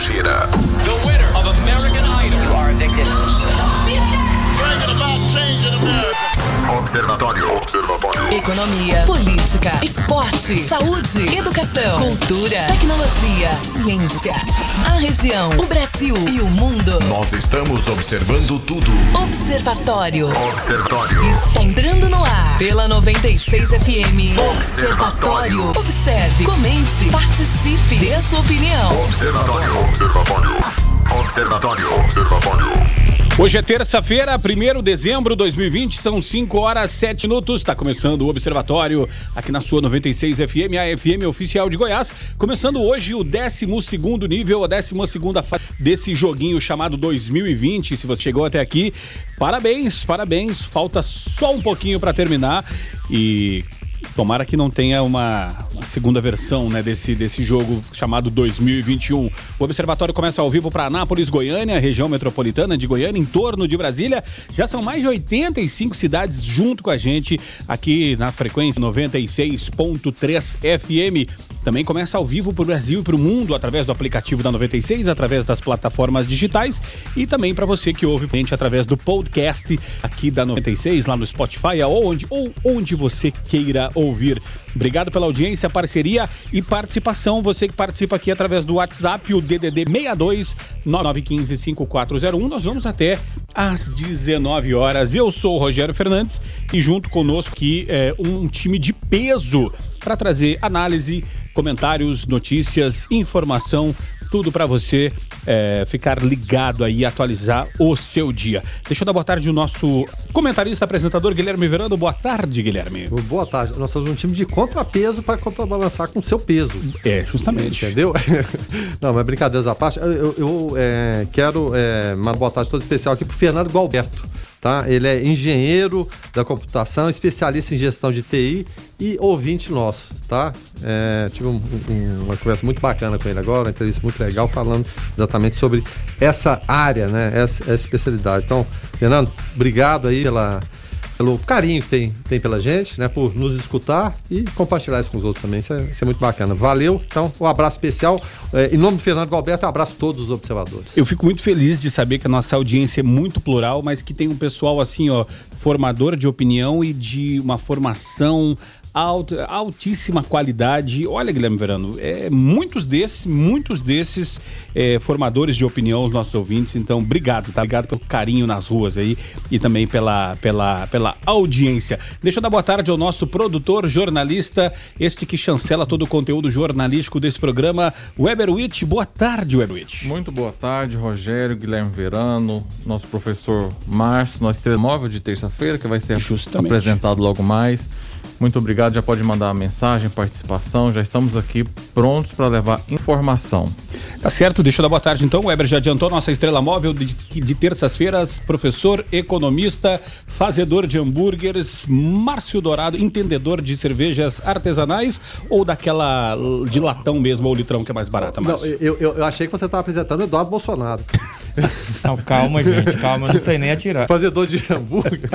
gira. Observatório. Economia, política, esporte, saúde, educação, cultura, tecnologia, ciência. A região, o Brasil e o mundo. Nós estamos observando tudo. Observatório. Observatório. Está entrando no ar pela 96 FM. Observatório. Observe, comente, participe, dê a sua opinião. Observatório. Observatório. Observatório. Observatório. Hoje é terça-feira, 1 de dezembro de 2020, são 5 horas 7 minutos. Está começando o Observatório aqui na sua 96 FM, a FM oficial de Goiás. Começando hoje o 12 nível, a 12 fase desse joguinho chamado 2020. Se você chegou até aqui, parabéns, parabéns. Falta só um pouquinho para terminar e Tomara que não tenha uma, uma, segunda versão né, desse, desse jogo chamado 2021. O Observatório começa ao vivo para Anápolis, Goiânia, região metropolitana de Goiânia, em torno de Brasília. Já são mais de 85 cidades junto com a gente aqui na frequência 96.3 FM. Também começa ao vivo para o Brasil e para o mundo através do aplicativo da 96, através das plataformas digitais e também para você que ouve a gente através do podcast aqui da 96, lá no Spotify, ou onde, ou onde você queira ouvir. Obrigado pela audiência, parceria e participação. Você que participa aqui através do WhatsApp, o DDD 62 9915 5401. Nós vamos até às 19 horas. Eu sou o Rogério Fernandes e junto conosco aqui é um time de peso para trazer análise, comentários, notícias, informação, tudo para você é, ficar ligado aí, atualizar o seu dia. Deixa eu dar boa tarde ao nosso comentarista, apresentador Guilherme Verano. Boa tarde, Guilherme. Boa tarde. Nós somos um time de contrapeso para contrabalançar com o seu peso. É, justamente. Entendeu? Não, mas brincadeiras à parte, eu, eu é, quero é, uma boa tarde toda especial aqui pro Fernando Gualberto tá? Ele é engenheiro da computação, especialista em gestão de TI e ouvinte nosso, tá? É, tive um, um, uma conversa muito bacana com ele agora, uma entrevista muito legal, falando exatamente sobre essa área, né? Essa, essa especialidade. Então, Fernando, obrigado aí pela pelo carinho que tem, tem pela gente, né? Por nos escutar e compartilhar isso com os outros também. Isso é, isso é muito bacana. Valeu. Então, um abraço especial. É, em nome do Fernando Galberto, um abraço a todos os observadores. Eu fico muito feliz de saber que a nossa audiência é muito plural, mas que tem um pessoal assim, ó, formador de opinião e de uma formação alt, altíssima qualidade. Olha, Guilherme Verano, é, muitos desses, muitos desses é, formadores de opinião, os nossos ouvintes. Então, obrigado, tá? Obrigado pelo carinho nas ruas aí e também pela, pela, pela audiência. Deixa eu dar boa tarde ao nosso produtor, jornalista, este que chancela todo o conteúdo jornalístico desse programa, Weber Witt. Boa tarde, Weber Witt. Muito boa tarde, Rogério, Guilherme Verano, nosso professor Márcio, nosso telemóvel de terça-feira, que vai ser Justamente. apresentado logo mais. Muito obrigado, já pode mandar mensagem, participação, já estamos aqui prontos para levar informação. Tá certo, deixa eu dar boa tarde então. O Weber já adiantou nossa estrela móvel de, de terças-feiras, professor, economista, fazedor de hambúrgueres, Márcio Dourado, entendedor de cervejas artesanais ou daquela de latão mesmo, ou litrão que é mais barata, Márcio? Não, eu, eu, eu achei que você estava apresentando o Eduardo Bolsonaro. Não, calma, gente, calma, não sei nem atirar. Fazedor de hambúrguer.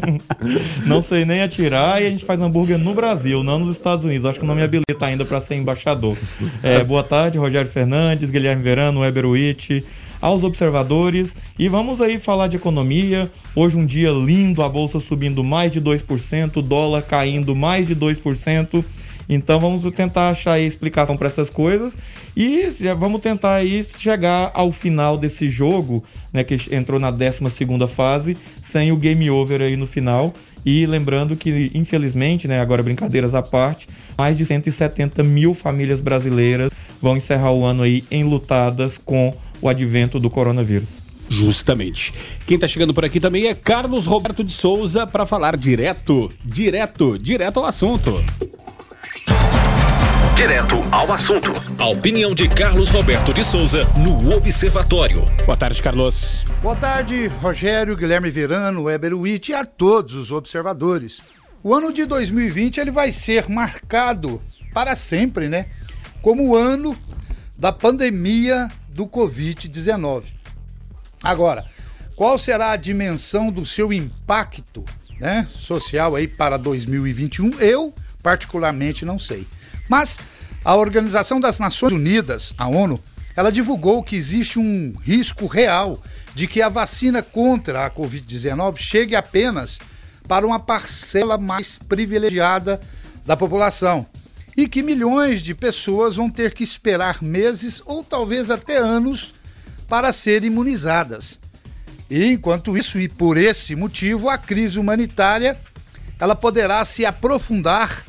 não sei nem atirar e a gente faz hambúrguer no Brasil, não nos Estados Unidos. Acho que não me habilita ainda para ser embaixador. É, boa tarde, Rogério Fernandes, Guilherme Verano, Weber Witt, aos observadores e vamos aí falar de economia. Hoje um dia lindo, a bolsa subindo mais de 2%, o dólar caindo mais de 2%. Então vamos tentar achar aí explicação para essas coisas e já vamos tentar aí chegar ao final desse jogo, né, que entrou na 12 segunda fase, sem o game over aí no final. E lembrando que, infelizmente, né, agora brincadeiras à parte, mais de 170 mil famílias brasileiras vão encerrar o ano aí enlutadas com o advento do coronavírus. Justamente. Quem está chegando por aqui também é Carlos Roberto de Souza para falar direto, direto, direto ao assunto. Direto ao assunto. A opinião de Carlos Roberto de Souza no Observatório. Boa tarde, Carlos. Boa tarde, Rogério, Guilherme Verano, Weber Witt e a todos os observadores. O ano de 2020 ele vai ser marcado para sempre, né? Como o ano da pandemia do Covid-19. Agora, qual será a dimensão do seu impacto né, social aí para 2021? Eu, particularmente, não sei. Mas a Organização das Nações Unidas, a ONU, ela divulgou que existe um risco real de que a vacina contra a Covid-19 chegue apenas para uma parcela mais privilegiada da população e que milhões de pessoas vão ter que esperar meses ou talvez até anos para serem imunizadas. E enquanto isso e por esse motivo, a crise humanitária ela poderá se aprofundar,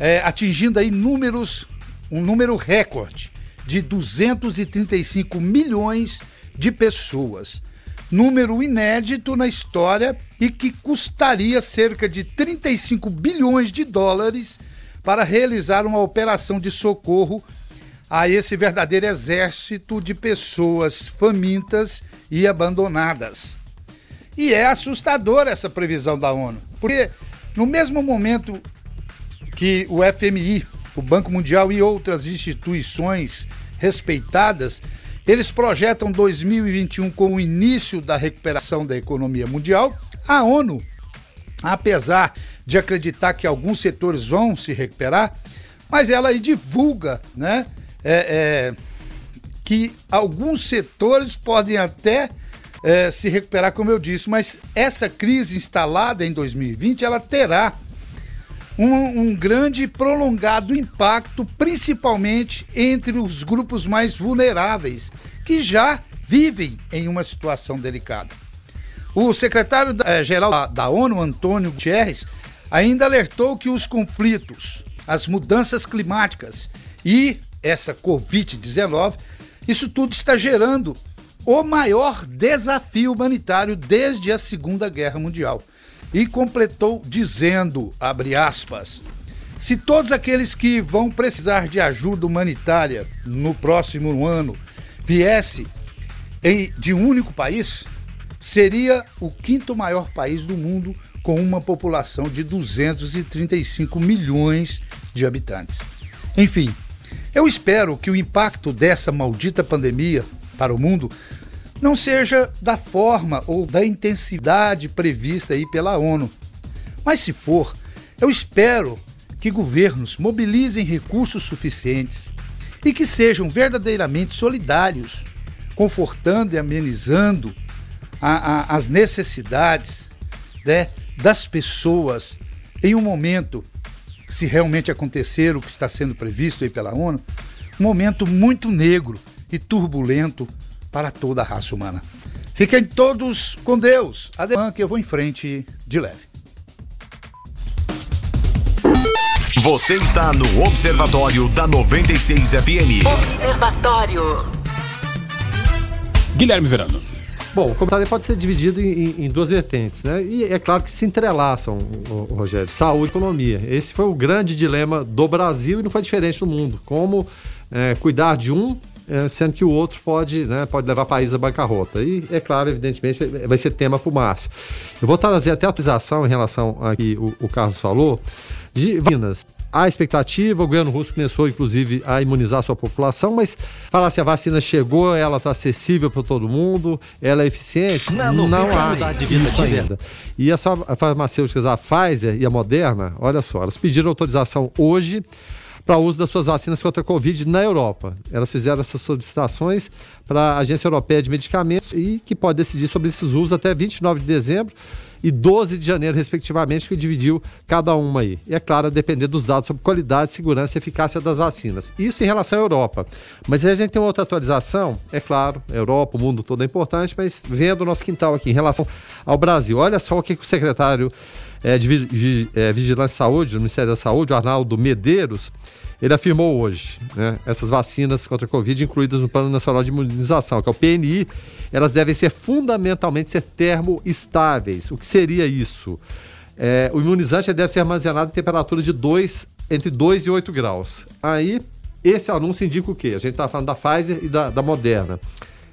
é, atingindo aí números, um número recorde de 235 milhões de pessoas. Número inédito na história e que custaria cerca de 35 bilhões de dólares para realizar uma operação de socorro a esse verdadeiro exército de pessoas famintas e abandonadas. E é assustadora essa previsão da ONU, porque no mesmo momento que o FMI, o Banco Mundial e outras instituições respeitadas, eles projetam 2021 como o início da recuperação da economia mundial, a ONU, apesar de acreditar que alguns setores vão se recuperar, mas ela divulga né, é, é, que alguns setores podem até é, se recuperar, como eu disse, mas essa crise instalada em 2020 ela terá um, um grande e prolongado impacto, principalmente entre os grupos mais vulneráveis, que já vivem em uma situação delicada. O secretário-geral da, da ONU, Antônio Guterres, ainda alertou que os conflitos, as mudanças climáticas e essa Covid-19, isso tudo está gerando o maior desafio humanitário desde a Segunda Guerra Mundial. E completou dizendo, abre aspas, se todos aqueles que vão precisar de ajuda humanitária no próximo ano viesse em, de um único país, seria o quinto maior país do mundo com uma população de 235 milhões de habitantes. Enfim, eu espero que o impacto dessa maldita pandemia para o mundo não seja da forma ou da intensidade prevista aí pela ONU. Mas se for, eu espero que governos mobilizem recursos suficientes e que sejam verdadeiramente solidários, confortando e amenizando a, a, as necessidades né, das pessoas em um momento, se realmente acontecer o que está sendo previsto aí pela ONU, um momento muito negro e turbulento para toda a raça humana. Fiquem todos com Deus. Adeus, que eu vou em frente de leve. Você está no Observatório da 96 FM. Observatório. Guilherme Verano. Bom, o comentário pode ser dividido em, em, duas vertentes, né? E é claro que se entrelaçam, o, o Rogério, saúde e economia. Esse foi o grande dilema do Brasil e não foi diferente no mundo. Como é, cuidar de um, sendo que o outro pode, né, pode levar o país à bancarrota. E, é claro, evidentemente, vai ser tema para o Márcio. Eu vou trazer até a atualização em relação a que o, o Carlos falou, de vacinas a expectativa, o governo russo começou inclusive a imunizar a sua população, mas falar se a vacina chegou, ela está acessível para todo mundo, ela é eficiente, não, não há de vida de ainda. E as farmacêuticas, a Pfizer e a Moderna, olha só, elas pediram autorização hoje para o uso das suas vacinas contra a Covid na Europa. Elas fizeram essas solicitações para a Agência Europeia de Medicamentos e que pode decidir sobre esses usos até 29 de dezembro e 12 de janeiro, respectivamente, que dividiu cada uma aí. E é claro, a depender dos dados sobre qualidade, segurança e eficácia das vacinas. Isso em relação à Europa. Mas aí a gente tem outra atualização, é claro, Europa, o mundo todo é importante, mas vendo o nosso quintal aqui em relação ao Brasil. Olha só o que, que o secretário é, de é, Vigilância e Saúde, do Ministério da Saúde, o Arnaldo Medeiros, ele afirmou hoje, né, essas vacinas contra a Covid incluídas no Plano Nacional de Imunização, que é o PNI, elas devem ser fundamentalmente ser termoestáveis. O que seria isso? É, o imunizante deve ser armazenado em temperatura de 2, entre 2 e 8 graus. Aí, esse anúncio indica o quê? A gente está falando da Pfizer e da, da Moderna.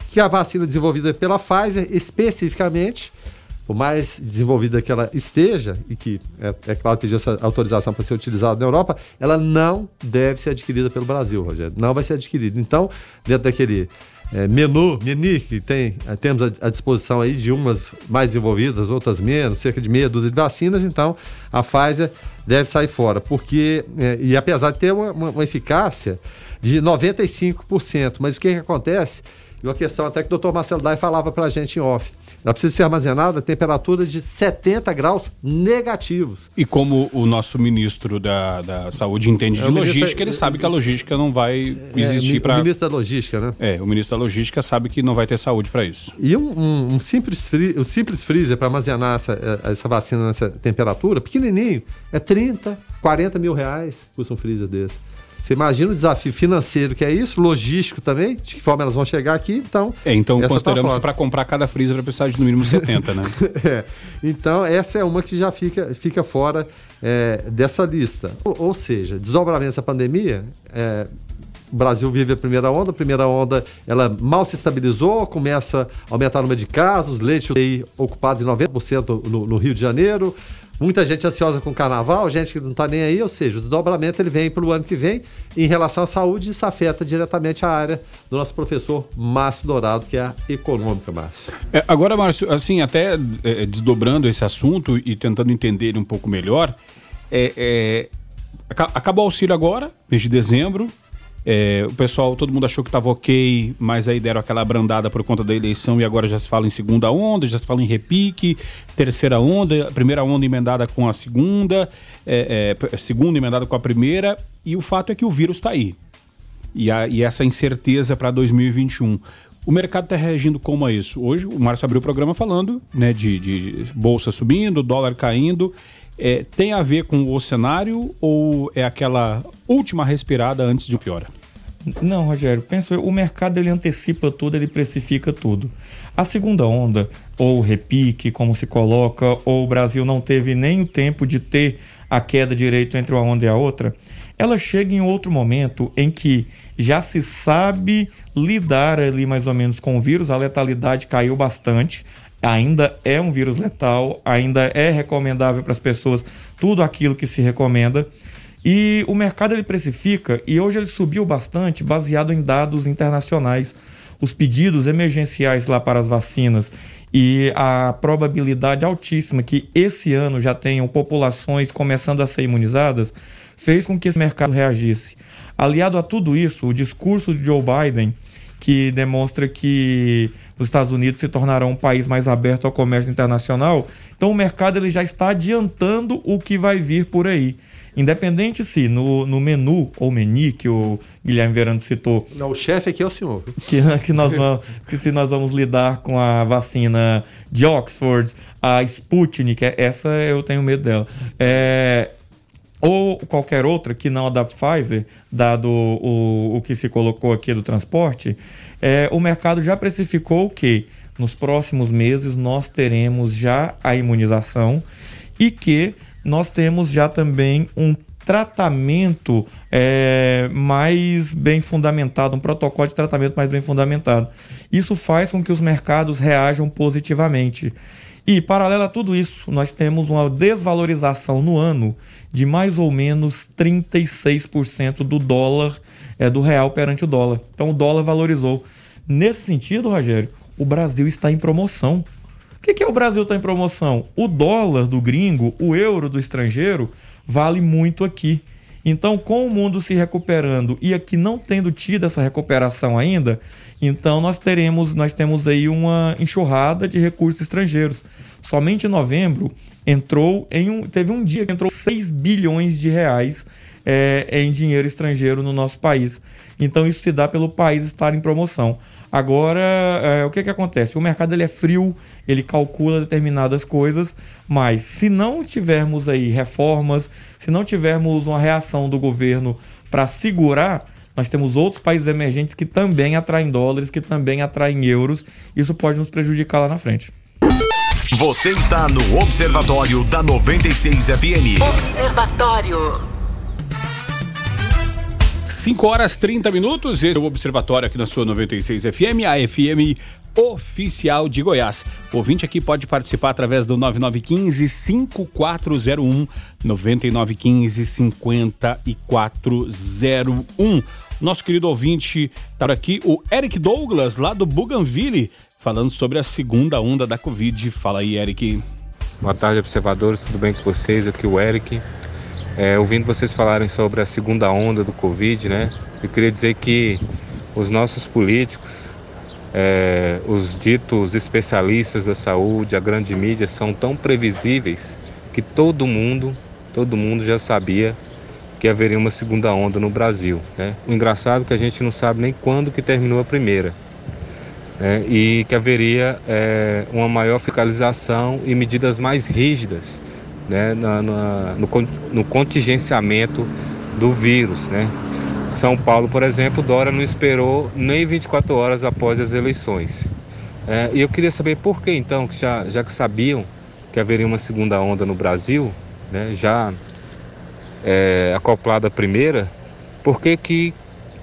Que a vacina desenvolvida pela Pfizer, especificamente, por mais desenvolvida que ela esteja, e que é, é claro pediu essa autorização para ser utilizada na Europa, ela não deve ser adquirida pelo Brasil, Rogério. Não vai ser adquirida. Então, dentro daquele é, menu, menu que tem, é, temos à disposição aí de umas mais desenvolvidas, outras menos, cerca de meia dúzia de vacinas, então a Pfizer deve sair fora, porque, é, e apesar de ter uma, uma, eficácia de 95%, mas o que, que acontece? E uma questão até que o doutor Marcelo Dai falava para a gente em off. Ela precisa ser armazenada a temperatura de 70 graus negativos. E como o nosso ministro da, da Saúde entende É, de o ministro- logística, ele sabe que a logística não vai É, existir para. O ministro da Logística, né? É, o ministro da Logística sabe que não vai ter saúde para isso. E um, um- um simples, fri- um simples freezer para armazenar essa, eh, essa vacina nessa temperatura, pequenininho, é 30, 40 mil reais custa um freezer desse. Você imagina o desafio financeiro que é isso, logístico também, de que forma elas vão chegar aqui, então... É, então essa tá consideramos que para comprar cada freezer vai precisar de no mínimo 70, né? É, então, essa é uma que já fica, fica fora é, dessa lista. Ou, ou seja, desdobramento dessa pandemia, é, o Brasil vive a primeira onda, a primeira onda ela mal se estabilizou, começa a aumentar o número de casos, leitos ocupados em 90% no, no Rio de Janeiro, muita gente ansiosa com o carnaval, gente que não está nem aí, ou seja, o desdobramento ele vem para o ano que vem em relação à saúde, isso afeta diretamente a área do nosso professor Márcio Dourado, que é a econômica, Márcio. É, agora, Márcio, assim, até é, desdobrando esse assunto e tentando entender um pouco melhor, é, é, aca- acabou o auxílio agora, mês de dezembro. É, o pessoal, todo mundo achou que estava ok, mas aí deram aquela abrandada por conta da eleição e agora já se fala em segunda onda, já se fala em repique, terceira onda, primeira onda emendada com a segunda, é, é, segunda emendada com a primeira, e o fato é que o vírus está aí e, a- e essa incerteza para 2021. O mercado está reagindo como a isso? Hoje o Márcio abriu o programa falando né, de, de bolsa subindo, dólar caindo. É, tem a ver com o cenário ou é aquela última respirada antes de piora? Não, Rogério, penso eu, o mercado ele antecipa tudo, ele precifica tudo. A segunda onda, ou repique, como se coloca, ou o Brasil não teve nem o tempo de ter a queda direito entre uma onda e a outra, ela chega em outro momento em que já se sabe lidar ali mais ou menos com o vírus, a letalidade caiu bastante, ainda é um vírus letal, ainda é recomendável para as pessoas tudo aquilo que se recomenda. E o mercado ele precifica e hoje ele subiu bastante baseado em dados internacionais. Os pedidos emergenciais lá para as vacinas e a probabilidade altíssima que esse ano já tenham populações começando a ser imunizadas fez com que esse mercado reagisse. Aliado a tudo isso, o discurso de Joe Biden, que demonstra que os Estados Unidos se tornarão um país mais aberto ao comércio internacional, então o mercado ele já está adiantando o que vai vir por aí. Independente se no, no menu ou menu que o Guilherme Verano citou, Não, o chefe aqui é o senhor. que, que nós vamos, que se nós vamos lidar com a vacina de Oxford, a Sputnik, é- essa eu tenho medo dela. É, ou qualquer outra que não a da Pfizer, dado o, o que se colocou aqui do transporte, é, o mercado já precificou que nos próximos meses nós teremos já a imunização e que nós temos já também um tratamento é, mais bem fundamentado, um protocolo de tratamento mais bem fundamentado. Isso faz com que os mercados reajam positivamente. E, paralelo a tudo isso, nós temos uma desvalorização no ano de mais ou menos 36% do dólar, é, do real perante o dólar. Então, o dólar valorizou. Nesse sentido, Rogério, o Brasil está em promoção. O que, que é o Brasil está em promoção? O dólar do gringo, o euro do estrangeiro, vale muito aqui. Então, com o mundo se recuperando e aqui não tendo tido essa recuperação ainda, então nós teremos, nós temos aí uma enxurrada de recursos estrangeiros. Somente em novembro entrou em um, teve um dia que entrou 6 bilhões de reais é, em dinheiro estrangeiro no nosso país. Então isso se dá pelo país estar em promoção. Agora, é, o que, que acontece? O mercado ele é frio, ele calcula determinadas coisas, mas se não tivermos aí reformas, se não tivermos uma reação do governo para segurar, nós temos outros países emergentes que também atraem dólares, que também atraem euros. Isso pode nos prejudicar lá na frente. Você está no Observatório da 96 FM. Observatório. 5 horas 30 minutos, esse é o Observatório aqui na sua 96 FM, a FM oficial de Goiás. O ouvinte aqui pode participar através do 9915-5401, 9915-5401. Nosso querido ouvinte está aqui, o Eric Douglas, lá do Bougainville, falando sobre a segunda onda da Covid. Fala aí, Eric. Boa tarde, observadores. Tudo bem com vocês? Aqui é o Eric. É, ouvindo vocês falarem sobre a segunda onda do Covid, né? Eu queria dizer que os nossos políticos, é, os ditos especialistas da saúde, a grande mídia, são tão previsíveis que todo mundo, todo mundo já sabia que haveria uma segunda onda no Brasil. Né? O engraçado é que a gente não sabe nem quando que terminou a primeira. Né? E que haveria é, uma maior fiscalização e medidas mais rígidas né? na, na, no, no contingenciamento do vírus. Né? São Paulo, por exemplo, Dora não esperou nem 24 horas após as eleições. É, e eu queria saber por que então, que já, já que sabiam que haveria uma segunda onda no Brasil, né, já é, acoplada à primeira, por que, que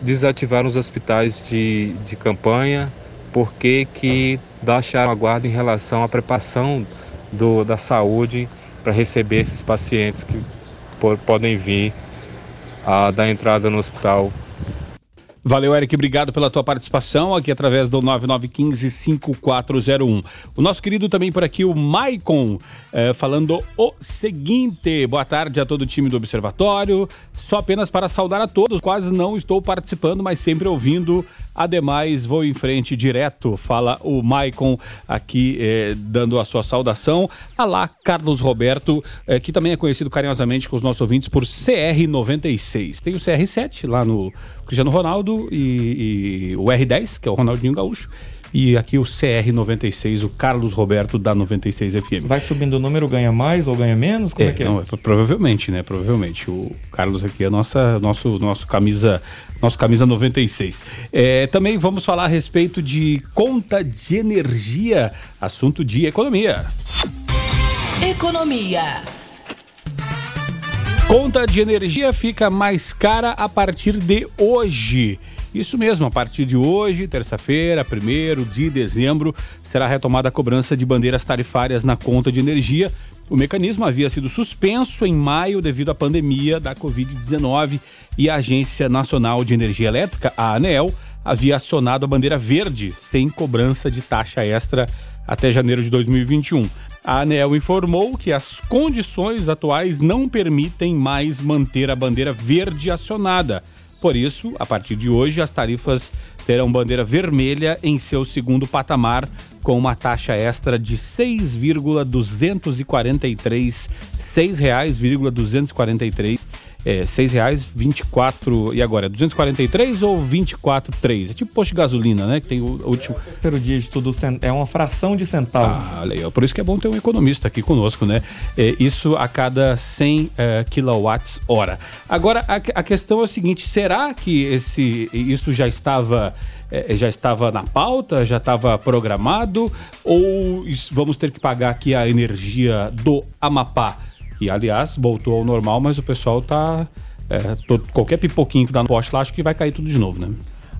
desativaram os hospitais de, de campanha? Por que, que baixaram a guarda em relação à preparação do, da saúde para receber esses pacientes que podem vir a dar entrada no hospital Valeu, Eric. Obrigado pela tua participação aqui através do 9915-5401. O nosso querido também por aqui, o Maicon, eh, falando o seguinte: boa tarde a todo o time do Observatório. Só apenas para saudar a todos. Quase não estou participando, mas sempre ouvindo. Ademais, vou em frente direto. Fala o Maicon aqui, eh, dando a sua saudação. Alá, Carlos Roberto, eh, que também é conhecido carinhosamente com os nossos ouvintes por CR96. Tem o CR7 lá no Cristiano Ronaldo e, e o R10, que é o Ronaldinho Gaúcho. E aqui o CR96, o Carlos Roberto da 96 FM. Vai subindo o número, ganha mais ou ganha menos? Como é, é que é? Não, provavelmente, né? Provavelmente. O Carlos aqui é nossa, nosso, nosso camisa, nosso camisa 96. É, também vamos falar a respeito de conta de energia, assunto de economia. Economia. Conta de energia fica mais cara a partir de hoje. Isso mesmo, a partir de hoje, terça-feira, 1 de dezembro, será retomada a cobrança de bandeiras tarifárias na conta de energia. O mecanismo havia sido suspenso em maio devido à pandemia da Covid-19 e a Agência Nacional de Energia Elétrica, a ANEEL, havia acionado a bandeira verde sem cobrança de taxa extra até janeiro de 2021. A ANEL informou que as condições atuais não permitem mais manter a bandeira verde acionada. Por isso, a partir de hoje, as tarifas terão bandeira vermelha em seu segundo patamar, com uma taxa extra de 6,243, R$ 6,243 é, seis reais, 24 e agora, 243 ou 24,3? É tipo posto de gasolina, né? Que tem o, último... Pelo tudo é uma fração de centavos. Ah, olha aí, por isso que é bom ter um economista aqui conosco, né? É, isso a cada 100 é, quilowatts hora. Agora, a, a, questão é o seguinte, será que esse, isso já estava... É, já estava na pauta, já estava programado, ou vamos ter que pagar aqui a energia do Amapá? Que aliás voltou ao normal, mas o pessoal tá. É, qualquer pipoquinho que dá no poste lá, acho que vai cair tudo de novo, né?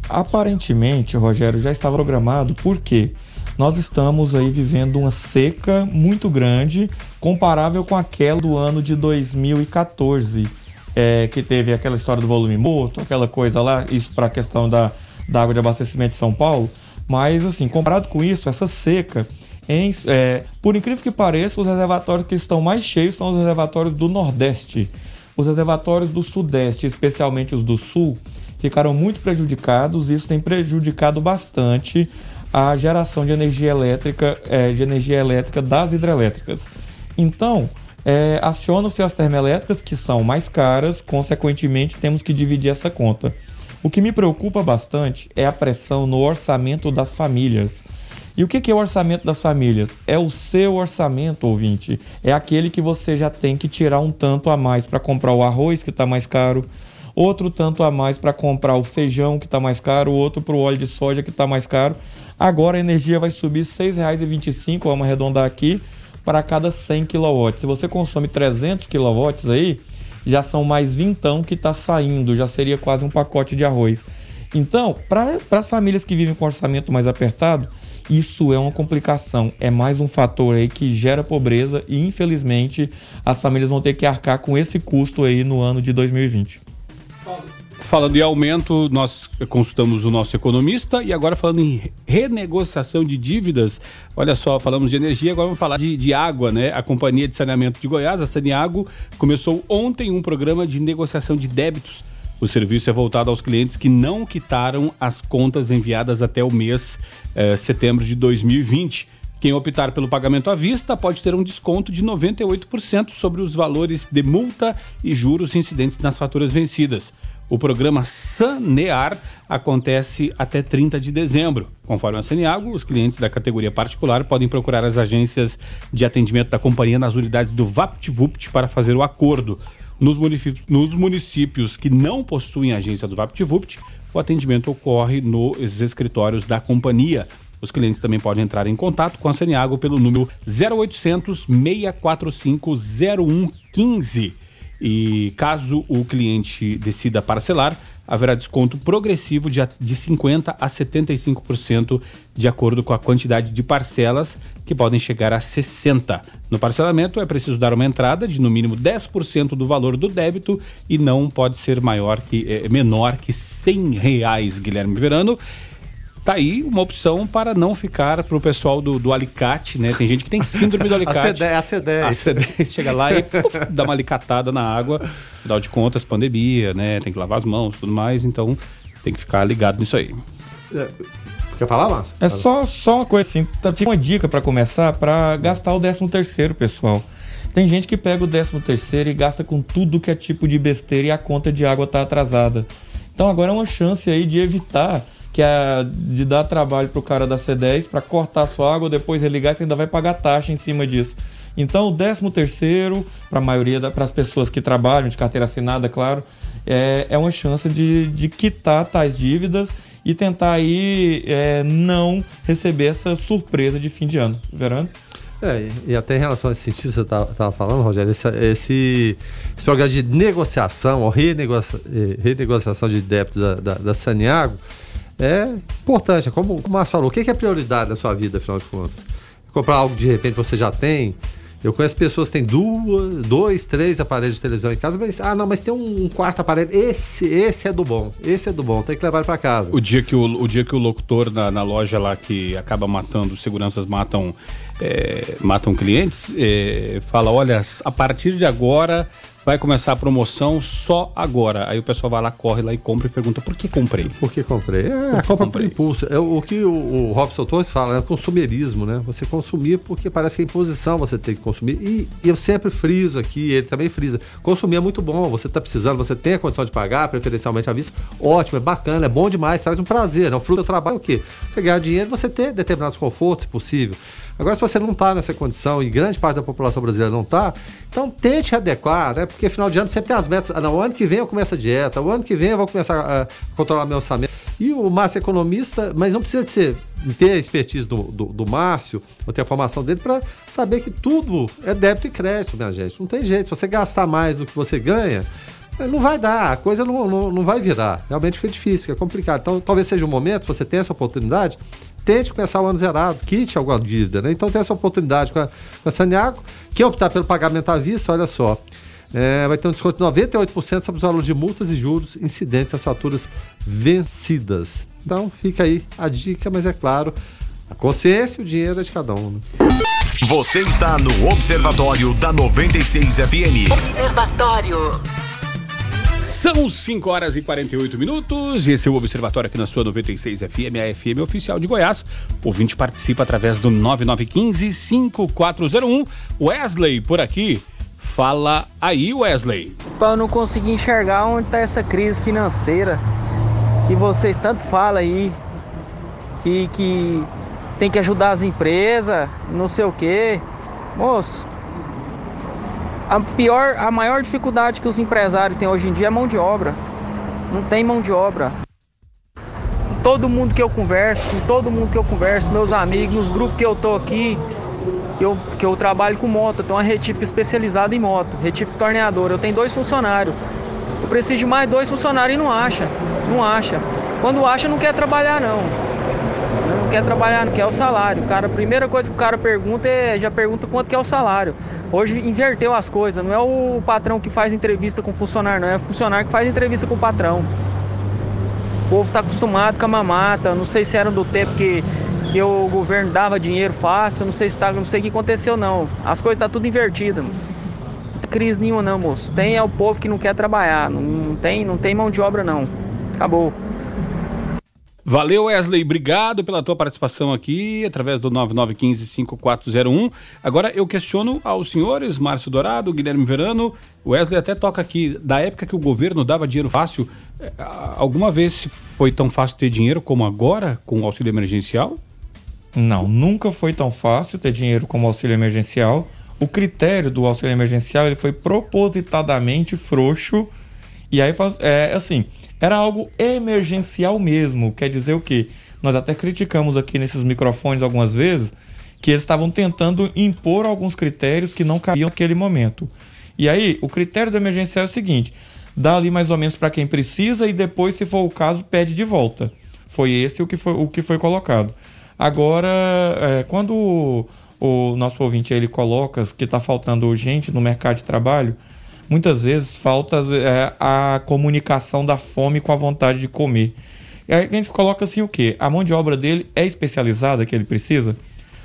Aparentemente, Rogério, já estava programado, porque nós estamos aí vivendo uma seca muito grande, comparável com aquela do ano de 2014, é, que teve aquela história do volume morto, aquela coisa lá, isso para a questão da, da água de abastecimento de São Paulo. Mas, assim, comparado com isso, essa seca em, é, por incrível que pareça, os reservatórios que estão mais cheios são os reservatórios do Nordeste. Os reservatórios do Sudeste, especialmente os do Sul, ficaram muito prejudicados. Isso tem prejudicado bastante a geração de energia elétrica, é, de energia elétrica das hidrelétricas. Então, é, acionam-se as termoelétricas, que são mais caras, consequentemente, temos que dividir essa conta. O que me preocupa bastante é a pressão no orçamento das famílias. E o que é o orçamento das famílias? É o seu orçamento, ouvinte. É aquele que você já tem que tirar um tanto a mais para comprar o arroz, que está mais caro, outro tanto a mais para comprar o feijão, que está mais caro, outro para o óleo de soja, que está mais caro. Agora a energia vai subir R$ 6,25, vamos arredondar aqui, para cada 100 kW. Se você consome 300 kW aí, já são mais vintão que está saindo, já seria quase um pacote de arroz. Então, para as famílias que vivem com orçamento mais apertado, isso é uma complicação, é mais um fator aí que gera pobreza e infelizmente as famílias vão ter que arcar com esse custo aí no ano de 2020. Falando em aumento, nós consultamos o nosso economista e agora falando em renegociação de dívidas, olha só, falamos de energia, agora vamos falar de, de água, né? A Companhia de Saneamento de Goiás, a Saneago, começou ontem um programa de negociação de débitos. O serviço é voltado aos clientes que não quitaram as contas enviadas até o mês eh, setembro de 2020. Quem optar pelo pagamento à vista pode ter um desconto de 98% sobre os valores de multa e juros incidentes nas faturas vencidas. O programa Sanear acontece até 30 de dezembro. Conforme a Saneago, os clientes da categoria particular podem procurar as agências de atendimento da companhia nas unidades do VaptVupt para fazer o acordo. Nos municípios, nos municípios que não possuem agência do VaptVupt, o atendimento ocorre nos escritórios da companhia. Os clientes também podem entrar em contato com a Saneago pelo número 0800 645 0115. E caso o cliente decida parcelar, haverá desconto progressivo de, de 50% a 75% de acordo com a quantidade de parcelas, que podem chegar a 60%. No parcelamento é preciso dar uma entrada de no mínimo 10% do valor do débito e não pode ser maior que, é, menor que 100 reais, Guilherme Verano. Tá aí uma opção para não ficar para o pessoal do, do alicate, né? Tem gente que tem síndrome do alicate. A C10. A C10 chega lá e puf, dá uma alicatada na água, dá de contas, pandemia, né? Tem que lavar as mãos tudo mais, então tem que ficar ligado nisso aí. É, quer falar, Márcio? É só, só uma coisa assim, tá, fica uma dica para começar para gastar o 13 terceiro, pessoal. Tem gente que pega o 13 terceiro e gasta com tudo que é tipo de besteira e a conta de água tá atrasada. Então agora é uma chance aí de evitar que é de dar trabalho pro cara da C10 para cortar sua água, depois religar você ainda vai pagar taxa em cima disso. Então, o 13 terceiro, para a maioria, para as pessoas que trabalham, de carteira assinada, claro, é, é uma chance de, de quitar tais dívidas e tentar aí é, não receber essa surpresa de fim de ano. Verano? É, e até em relação a esse sentido que você estava falando, Rogério, esse, esse, esse, programa de negociação ou renegocia, renegociação de débitos da, da, da Saniago, é importante. Como o Márcio falou, o que é prioridade na sua vida, afinal de contas? Comprar algo que de repente você já tem. Eu conheço pessoas que têm duas, dois, três aparelhos de televisão em casa, mas ah, não, mas tem um, quarto aparelho. Esse, esse é do bom. Esse é do bom. Tem que levar para casa. O dia que o, o dia que o locutor na, na loja lá que acaba matando, seguranças matam, é, matam clientes, é, fala, olha, a partir de agora vai começar a promoção só agora. Aí o pessoal vai lá, corre lá e compra e pergunta por que comprei? Por que comprei? É, a compra por impulso. É o, que o, o Robson Torres fala, é consumerismo, né? Você consumir porque parece que é imposição você tem que consumir. E, e eu sempre friso aqui, ele também frisa. Consumir é muito bom, você está precisando, você tem a condição de pagar, preferencialmente à vista, ótimo, é bacana, é bom demais, traz um prazer. Né? O fruto do trabalho é o quê? Você ganhar dinheiro, você ter determinados confortos, se possível. Agora, se você não está nessa condição e grande parte da população brasileira não está, então tente adequar, né? Porque final de ano sempre tem as metas. Ah, não, o ano que vem eu começo a dieta, o ano que vem eu vou começar a controlar meu orçamento. E o Márcio é economista, mas não precisa de ser, ter a expertise do, do, do Márcio, ou ter a formação dele, para saber que tudo é débito e crédito, minha gente. Não tem jeito. Se você gastar mais do que você ganha, não vai dar, a coisa não, não, não vai virar. Realmente fica difícil, fica complicado. Então, talvez seja um momento, se você tem essa oportunidade, tente começar o ano zerado, quite alguma dívida, né? Então tem essa oportunidade com a, com a Saniago. Quem optar pelo pagamento à vista, olha só, é, vai ter um desconto de 98% sobre os valores de multas e juros incidentes às faturas vencidas. Então fica aí a dica, mas é claro, a consciência e o dinheiro é de cada um. Né? Você está no Observatório da 96 FM. Observatório. São 5 horas e 48 minutos. Esse é o Observatório aqui na sua 96 FM, a FM oficial de Goiás. O ouvinte participa através do 9915-5401. Wesley, por aqui. Fala aí, Wesley. Eu não consegui enxergar onde está essa crise financeira que vocês tanto falam aí. Que, que tem que ajudar as empresas, não sei o quê. Moço, a pior, a maior dificuldade que os empresários têm hoje em dia é mão de obra. Não tem mão de obra. Todo mundo que eu converso, com todo mundo que eu converso, meus amigos, nos grupos que eu tô aqui, eu, que eu trabalho com moto, eu tenho uma retífica especializada em moto, retífica torneador. Eu tenho dois funcionários. Eu preciso de mais dois funcionários e não acha. Não acha. Quando acha, não quer trabalhar não. Não quer trabalhar, não quer o salário. Cara, a primeira coisa que o cara pergunta é já pergunta quanto que é o salário. Hoje inverteu as coisas, não é o patrão que faz entrevista com o funcionário, não é o funcionário que faz entrevista com o patrão. O povo está acostumado com a mamata. Não sei se era do tempo que, que o governo dava dinheiro fácil. Não sei se tá, não sei o que aconteceu não. As coisas tá tudo invertidas. Moço. Crise nenhuma não, moço. Tem é o povo que não quer trabalhar. Não, não tem, não tem mão de obra não. Acabou. Valeu, Wesley. Obrigado pela tua participação aqui, através do 9915-5401. Agora eu questiono aos senhores, Márcio Dourado, Guilherme Verano. Wesley até toca aqui, da época que o governo dava dinheiro fácil, eh, alguma vez foi tão fácil ter dinheiro como agora, com o auxílio emergencial? Não, nunca foi tão fácil ter dinheiro como auxílio emergencial. O critério do auxílio emergencial ele foi propositadamente frouxo. E aí, é assim, era algo emergencial mesmo. Quer dizer o quê? Nós até criticamos aqui nesses microfones algumas vezes que eles estavam tentando impor alguns critérios que não cabiam naquele momento. E aí, o critério do emergencial é o seguinte: dá ali mais ou menos para quem precisa e depois, se for o caso, pede de volta. Foi esse o que foi, o que foi colocado. Agora, é, quando o, o, nosso ouvinte ele coloca que está faltando gente no mercado de trabalho, muitas vezes falta é, a comunicação da fome com a vontade de comer. E aí a gente coloca assim o que? A mão de obra dele é especializada que ele precisa?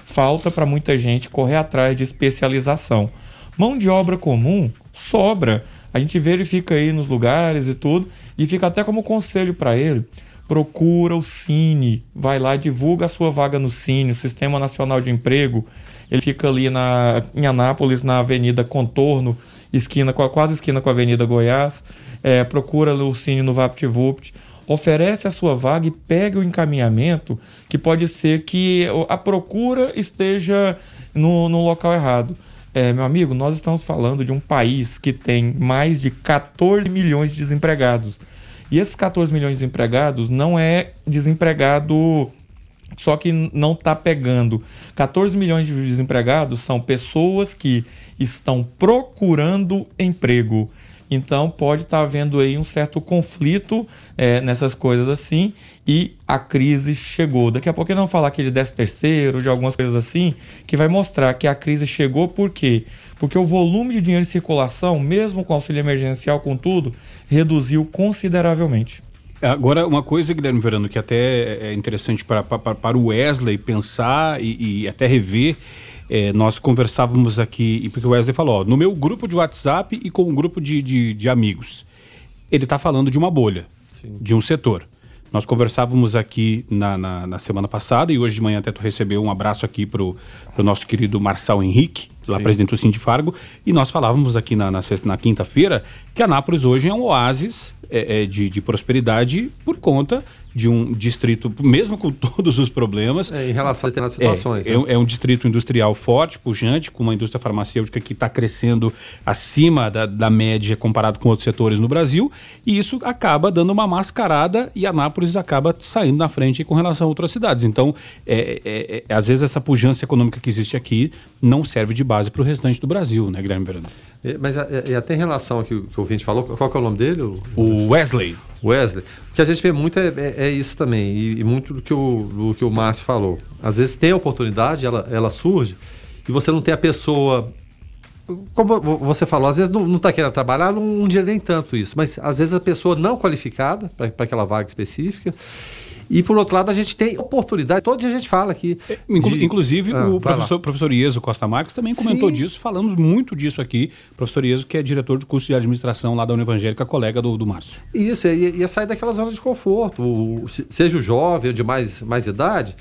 Falta para muita gente correr atrás de especialização. Mão de obra comum sobra. A gente verifica aí nos lugares e tudo, e fica até como conselho para ele. Procura o Cine, vai lá, divulga a sua vaga no Cine, o Sistema Nacional de Emprego. Ele fica ali na, em Anápolis, na Avenida Contorno, esquina com a, quase esquina com a Avenida Goiás, é, procura o Cine no VaptVupt, oferece a sua vaga e pega o encaminhamento, que pode ser que a procura esteja no, no local errado. É, meu amigo, nós estamos falando de um país que tem mais de 14 milhões de desempregados. E esses 14 milhões de desempregados não é desempregado só que não está pegando. 14 milhões de desempregados são pessoas que estão procurando emprego. Então pode estar tá havendo aí um certo conflito é, nessas coisas assim e a crise chegou. Daqui a pouco não falar aqui de 13 terceiro, de algumas coisas assim, que vai mostrar que a crise chegou por quê? Porque o volume de dinheiro em circulação, mesmo com auxílio emergencial, com tudo, reduziu consideravelmente. Agora, uma coisa, Guilherme Verano, que até é interessante para, para, para o Wesley pensar e, e até rever é, nós conversávamos aqui, porque o Wesley falou, ó, no meu grupo de WhatsApp e com um grupo de, de, de amigos. Ele está falando de uma bolha, Sim. de um setor. Nós conversávamos aqui na, na, na, semana passada e hoje de manhã até tu recebeu um abraço aqui para o nosso querido Marçal Henrique, lá Sim. presidente do Sindifargo, e nós falávamos aqui na, na, na quinta-feira que Anápolis hoje é um oásis é, é, de, de prosperidade por conta de um distrito, mesmo com todos os problemas. É, em relação a determinadas situações. É, né? é, é, um distrito industrial forte, pujante, com uma indústria farmacêutica que está crescendo acima da, da média comparado com outros setores no Brasil, e isso acaba dando uma mascarada e Anápolis acaba saindo na frente com relação a outras cidades. Então, é, é, é às vezes, essa pujança econômica que existe aqui não serve de base para o restante do Brasil, né, Guilherme Verano? Mas e até em relação ao que, que o ouvinte falou, qual é o nome dele? O Wesley. Wesley. O que a gente vê muito é, é, é isso também, e, e, muito do que, o, do que o Márcio falou. Às vezes tem a oportunidade, ela, ela surge, e você não tem a pessoa. Como você falou, às vezes não está querendo trabalhar, não, não diria nem tanto isso, mas às vezes a pessoa não qualificada para aquela vaga específica e por outro lado, a gente tem oportunidade, todo dia a gente fala aqui. É, de... Inclusive, ah, o professor, professor Ieso Costa Marques também comentou Sim. disso, falamos muito disso aqui. Professor Ieso, que é diretor do curso de administração lá da Univangélica, colega do, do Márcio. Isso, ia, ia sair daquela zona de conforto. O, seja o jovem ou de mais, mais idade,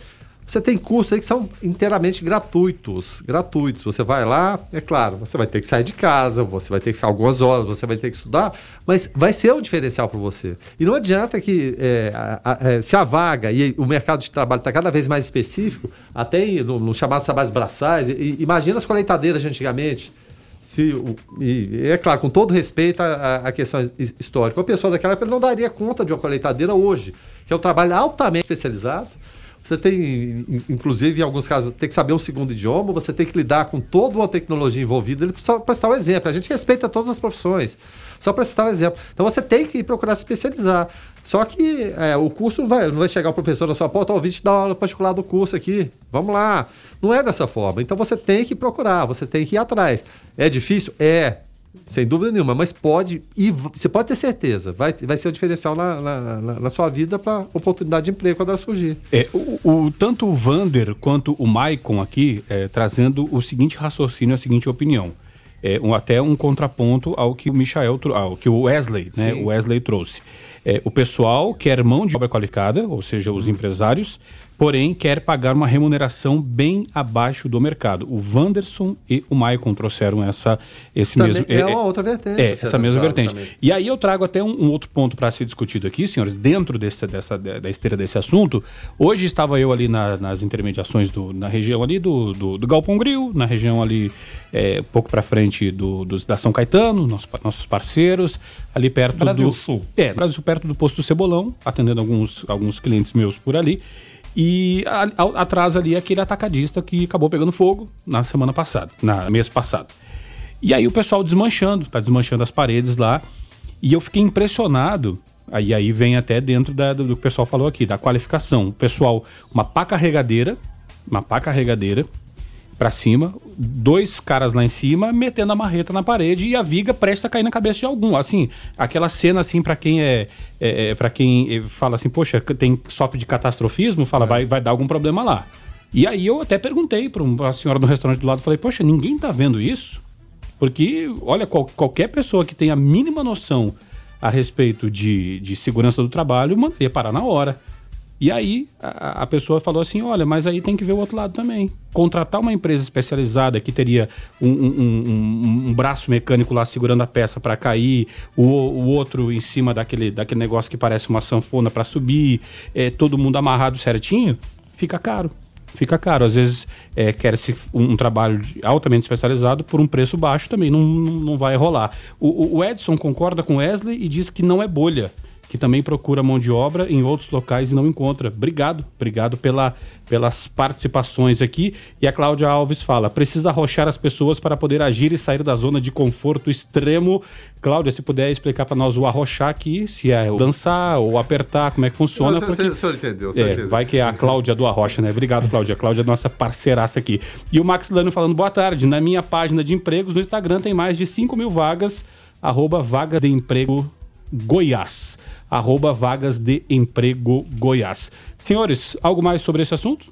você tem cursos aí que são inteiramente gratuitos. Gratuitos. Você vai lá, é claro, você vai ter que sair de casa, você vai ter que ficar algumas horas, você vai ter que estudar, mas vai ser um diferencial para você. E não adianta que é, a, a, é, se a vaga e o mercado de trabalho está cada vez mais específico, até no, no chamado trabalhos braçais, e, imagina as colheitadeiras de antigamente. Se, e é claro, com todo respeito à, à questão histórica, uma pessoa daquela época não daria conta de uma colheitadeira hoje, que é um trabalho altamente especializado você tem, inclusive, em alguns casos, tem que saber um segundo idioma, você tem que lidar com toda uma tecnologia envolvida. Só para citar um exemplo, a gente respeita todas as profissões, só para citar um exemplo. Então você tem que procurar se especializar. Só que é, o curso não vai, não vai chegar o professor na sua porta, ó, oh, te dar uma aula particular do curso aqui, vamos lá. Não é dessa forma. Então você tem que procurar, você tem que ir atrás. É difícil? É. Sem dúvida nenhuma, mas pode, e você pode ter certeza, vai, vai ser o diferencial na, na, na- na sua vida para oportunidade de emprego quando ela surgir. É, o, o- tanto o Vander quanto o Maicon aqui é, trazendo o seguinte raciocínio, a seguinte opinião. É, um- até um contraponto ao que o Michael, ao que o Wesley, né, o Wesley trouxe. É, o pessoal quer mão de obra qualificada, ou seja, os empresários, porém quer pagar uma remuneração bem abaixo do mercado. O Wanderson e o Maicon trouxeram essa, esse Também mesmo. é uma outra vertente, É, essa mesma vertente. também. E aí eu trago até um, um outro ponto para ser discutido aqui, senhores, dentro desse, dessa, da esteira desse assunto. Hoje estava eu ali na- nas intermediações, do, na região ali do, do, do Galpão Grill, na região ali é, pouco para frente do, dos- da São Caetano, nossos, pa- nossos parceiros, ali perto Brasil do... Sul. É, Brasil perto do posto Cebolão, atendendo alguns, alguns clientes meus por ali. E a- ao- atrás ali aquele atacadista que acabou pegando fogo na semana passada, na mês passado. E aí o pessoal desmanchando, tá desmanchando as paredes lá. E eu fiquei impressionado. Aí, aí vem até dentro da- do, do que o pessoal falou aqui, da qualificação. O pessoal, uma pá carregadeira, uma pá carregadeira pra cima, dois caras lá em cima metendo a marreta na parede e a viga presta a cair na cabeça de algum. Assim, aquela cena assim pra quem é, é, para quem eh, fala assim, poxa, tem sofre de catastrofismo, fala vai vai dar algum problema lá. E aí eu até perguntei para a senhora do restaurante do lado, falei, poxa, ninguém tá vendo isso? Porque, olha, qual- qualquer pessoa que tenha a mínima noção a respeito de, de segurança do trabalho mandaria parar na hora. E aí a, a pessoa falou assim: olha, mas aí tem que ver o outro lado também. Contratar uma empresa especializada que teria um, um- um- um- braço mecânico lá segurando a peça para cair, o, o outro em cima daquele, daquele negócio que parece uma sanfona para subir, é, todo mundo amarrado certinho, fica caro. Fica caro. Às vezes é, quer-se um, trabalho altamente especializado por um preço baixo também, não, não, vai rolar. O- o Edson concorda com Wesley e diz que não é bolha, que também procura mão de obra em outros locais e não encontra. Obrigado, obrigado pela, pelas participações aqui. E a Cláudia Alves fala: precisa arrochar as pessoas para poder agir e sair da zona de conforto extremo. Cláudia, se puder explicar para nós o arrochar aqui, se é dançar ou apertar, como é que funciona. Não, porque- o senhor entendeu, o senhor é, entendeu. vai que é a Cláudia do Arrocha, né? Obrigado, Cláudia. Cláudia é nossa parceiraça aqui. E o Max Lano falando, boa tarde. Na minha página de empregos no Instagram tem mais de 5 mil vagas, arroba vaga de emprego Goiás. Arroba vagas de emprego Goiás. Senhores, algo mais sobre esse assunto?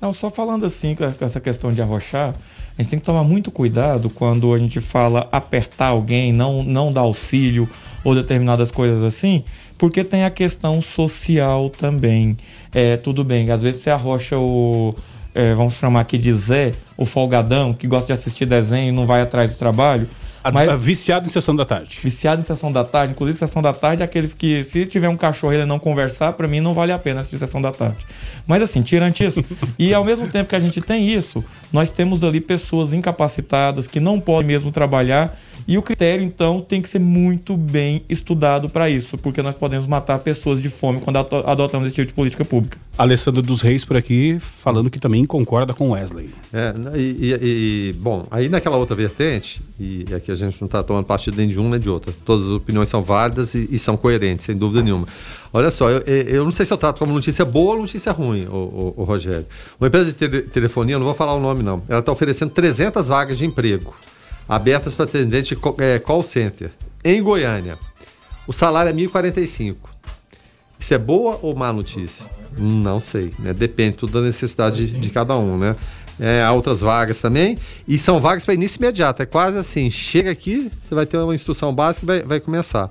Não, só falando assim com essa questão de arrochar, a gente tem que tomar muito cuidado quando a gente fala apertar alguém, não, não dar auxílio ou determinadas coisas assim, porque tem a questão social também. É, tudo bem, às vezes você arrocha o. é, vamos chamar aqui de Zé, o folgadão, que gosta de assistir desenho e não vai atrás do trabalho. Mas- viciado em sessão da tarde. Viciado em sessão da tarde, inclusive sessão da tarde é aquele que, se tiver um cachorro e ele não conversar, pra mim não vale a pena assistir sessão da tarde. Mas assim, tirante isso, e ao mesmo tempo que a gente tem isso, nós temos ali pessoas incapacitadas que não podem mesmo trabalhar, e o critério então tem que ser muito bem estudado para isso, porque nós podemos matar pessoas de fome quando adotamos esse tipo de política pública. Alessandro dos Reis por aqui, falando que também concorda com Wesley. É, né, e, e- e, bom, aí naquela outra vertente, e aqui a gente não está tomando partido nem de um nem de outra, todas as opiniões são válidas e, e são coerentes, sem dúvida nenhuma. Olha só, eu, eu- eu não sei se eu trato como notícia boa ou notícia ruim, o, o- o Rogério. Uma empresa de tele- telefonia, eu não vou falar o nome não, ela está oferecendo 300 vagas de emprego, abertas para atendente é, call center, em Goiânia. O salário é 1.045. Isso é boa ou má notícia? Não sei, né? Depende tudo da necessidade de, de cada um, né? É, há outras vagas também, e são vagas para início imediato. É quase assim: chega aqui, você vai ter uma instrução básica e vai, vai começar.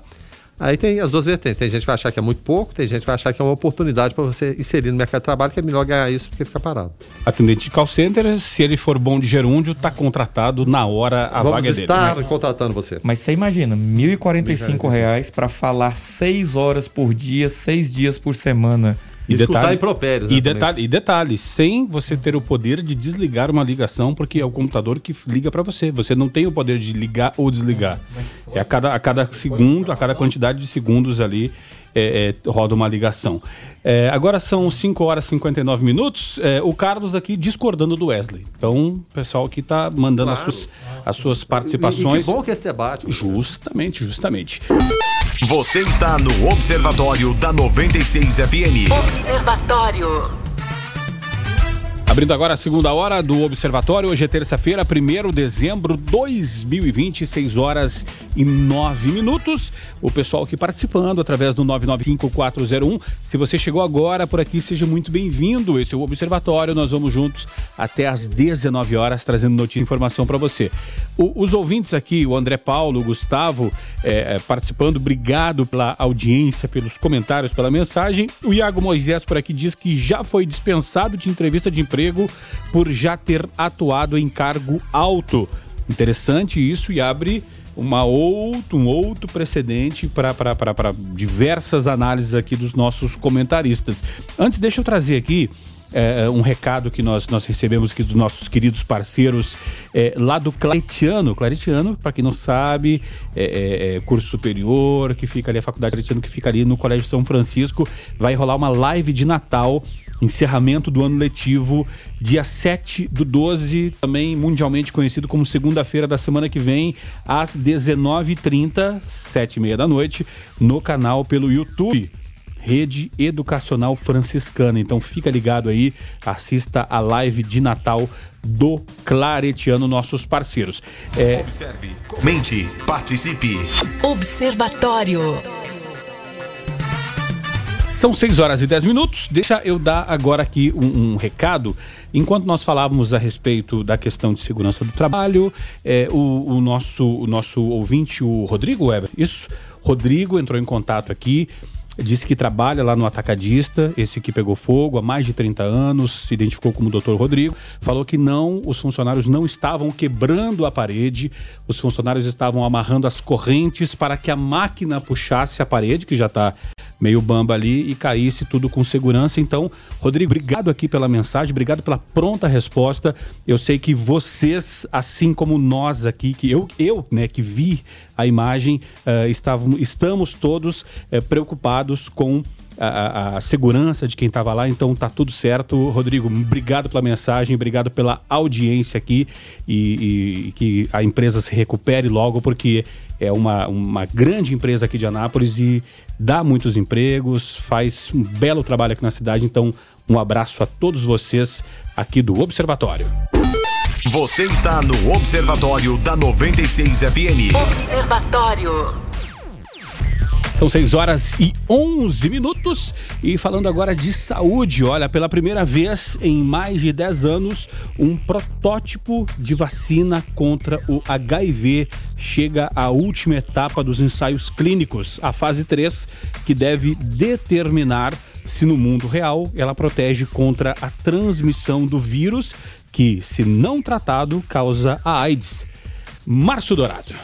Aí tem as duas vertentes. Tem gente que vai achar que é muito pouco, tem gente que vai achar que é uma oportunidade para você inserir no mercado de trabalho, que é melhor ganhar isso do que ficar parado. Atendente de call center, se ele for bom de gerúndio, tá contratado na hora a Vamos vaga dele. estar né? contratando você. Mas você imagina, 1.045 reais para falar seis horas por dia, seis dias por semana. E detalhe, impropérios, e, né, detalhe, e detalhe, sem você ter o poder de desligar uma ligação, porque é o computador que liga para você. Você não tem o poder de ligar ou desligar. É a cada, a cada segundo, a cada quantidade de segundos ali é, é, roda uma ligação. É, agora são 5 horas e 59 minutos. É, o Carlos aqui discordando do Wesley. Então, o pessoal aqui tá mandando as, Claro. suas, as suas E, e participações. que bom que esse debate. Justamente, justamente. Você está no Observatório da 96 FM. Observatório. Abrindo agora a segunda hora do Observatório, hoje é terça-feira, 1 de dezembro de 2020, 6 horas e 9 minutos. O pessoal aqui participando através do 995-401. Se você chegou agora por aqui, seja muito bem-vindo. Esse é o Observatório, nós vamos juntos até às 19 horas trazendo notícia e informação para você. O, os ouvintes aqui, o André Paulo, o Gustavo, é, participando, obrigado pela audiência, pelos comentários, pela mensagem. O Iago Moisés por aqui diz que já foi dispensado de entrevista de emprego emprego por já ter atuado em cargo alto. Interessante isso e abre uma outro, um outro precedente para diversas análises aqui dos nossos comentaristas. Antes, deixa eu trazer aqui é, um recado que nós, nós recebemos aqui dos nossos queridos parceiros é, lá do Claretiano. Claretiano, para quem não sabe, é, é, curso superior, que fica ali, a Faculdade Claretiano, que fica ali no Colégio São Francisco. Vai rolar uma live de Natal encerramento do ano letivo, dia 7 do 12, também mundialmente conhecido como segunda-feira da semana que vem, às 19h30, 7h30 da noite, no canal pelo YouTube. Rede Educacional Franciscana. Então fica ligado aí, assista a live de Natal do Claretiano, nossos parceiros. É... Observe, comente, participe. Observatório. São 6 horas e 10 minutos. Deixa eu dar agora aqui um, um, recado. Enquanto nós falávamos a respeito da questão de segurança do trabalho, é, o, o, nosso, o nosso ouvinte, o Rodrigo Weber, isso, Rodrigo entrou em contato aqui disse que trabalha lá no Atacadista, esse que pegou fogo há mais de 30 anos, se identificou como Dr. Rodrigo, falou que não, os funcionários não estavam quebrando a parede, os funcionários estavam amarrando as correntes para que a máquina puxasse a parede, que já está meio bamba ali, e caísse tudo com segurança. Então, Rodrigo, obrigado aqui pela mensagem, obrigado pela pronta resposta. Eu sei que vocês, assim como nós aqui, que eu, eu né, que vi a imagem, uh, estamos todos uh, preocupados com a, a, segurança de quem estava lá, então tá tudo certo. Rodrigo, obrigado pela mensagem, obrigado pela audiência aqui e, e, que a empresa se recupere logo, porque é uma, uma grande empresa aqui de Anápolis e dá muitos empregos, faz um belo trabalho aqui na cidade, então um abraço a todos vocês aqui do Observatório. Você está no Observatório da 96 FM. Observatório. São 6 horas e 11 minutos. E falando agora de saúde, olha, pela primeira vez em mais de 10 anos, um protótipo de vacina contra o HIV chega à última etapa dos ensaios clínicos, a fase 3, que deve determinar se no mundo real ela protege contra a transmissão do vírus que, se não tratado, causa a AIDS. Márcio Dourado.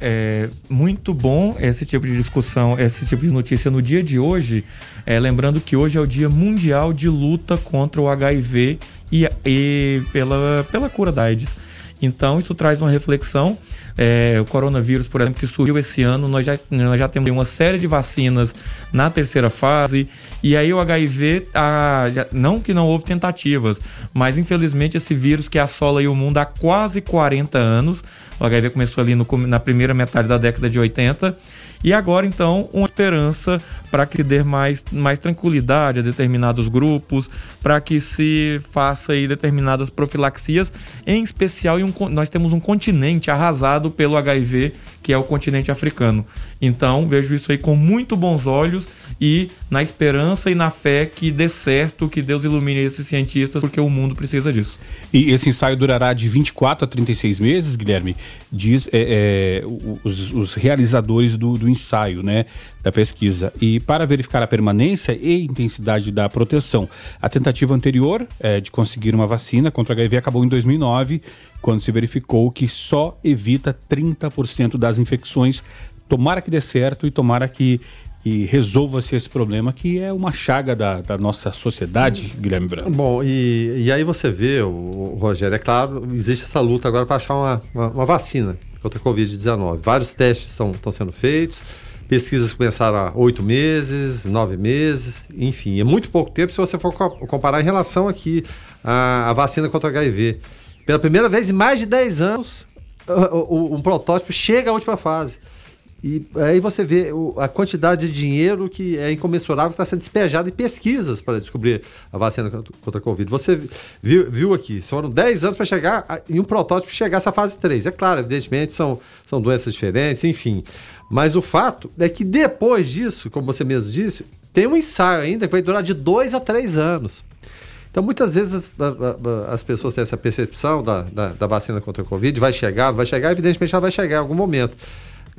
É muito bom esse tipo de discussão, esse tipo de notícia no dia de hoje. É, lembrando que hoje é o Dia Mundial de Luta contra o HIV e, e pela, pela cura da AIDS. Então, isso traz uma reflexão. É, o coronavírus, por exemplo, que surgiu esse ano, nós já, nós já temos uma série de vacinas na terceira fase. E aí o HIV, ah, já, não que não houve tentativas, mas infelizmente esse vírus que assola o mundo há quase 40 anos, o HIV começou ali no, na primeira metade da década de 80, e agora, então, uma esperança para que dê mais, mais tranquilidade a determinados grupos, para que se faça aí determinadas profilaxias, em especial em um, nós temos um continente arrasado pelo HIV, que é o continente africano. Então, vejo isso aí com muito bons olhos e na esperança e na fé que dê certo, que Deus ilumine esses cientistas, porque o mundo precisa disso. E esse ensaio durará de 24 a 36 meses, Guilherme, diz é, é, os, os, realizadores do, do ensaio, né, da pesquisa. E para verificar a permanência e intensidade da proteção, a tentativa anterior é, de conseguir uma vacina contra HIV acabou em 2009, quando se verificou que só evita 30% das infecções tomara que dê certo e tomara que e resolva-se esse problema que é uma chaga da, da nossa sociedade, Guilherme Branco. Bom, e, e aí você vê, o, o Rogério, é claro, existe essa luta agora para achar uma, uma, uma, vacina contra a Covid-19. Vários testes estão sendo feitos, pesquisas começaram há oito meses, nove meses, enfim, é muito pouco tempo se você for comparar em relação aqui à, à vacina contra HIV. Pela primeira vez em mais de 10 anos, um protótipo chega à última fase. E aí você vê a quantidade de dinheiro que é incomensurável que está sendo despejado em pesquisas para descobrir a vacina contra a Covid. Você viu, viu aqui, foram 10 anos para chegar em um protótipo chegar a essa fase 3. É claro, evidentemente são, são doenças diferentes, enfim. Mas o fato é que depois disso, como você mesmo disse, tem um ensaio ainda que vai durar de 2 a 3 anos. Então, muitas vezes as, as pessoas têm essa percepção da, da, da, vacina contra a Covid, vai chegar, vai chegar, evidentemente ela vai chegar em algum momento.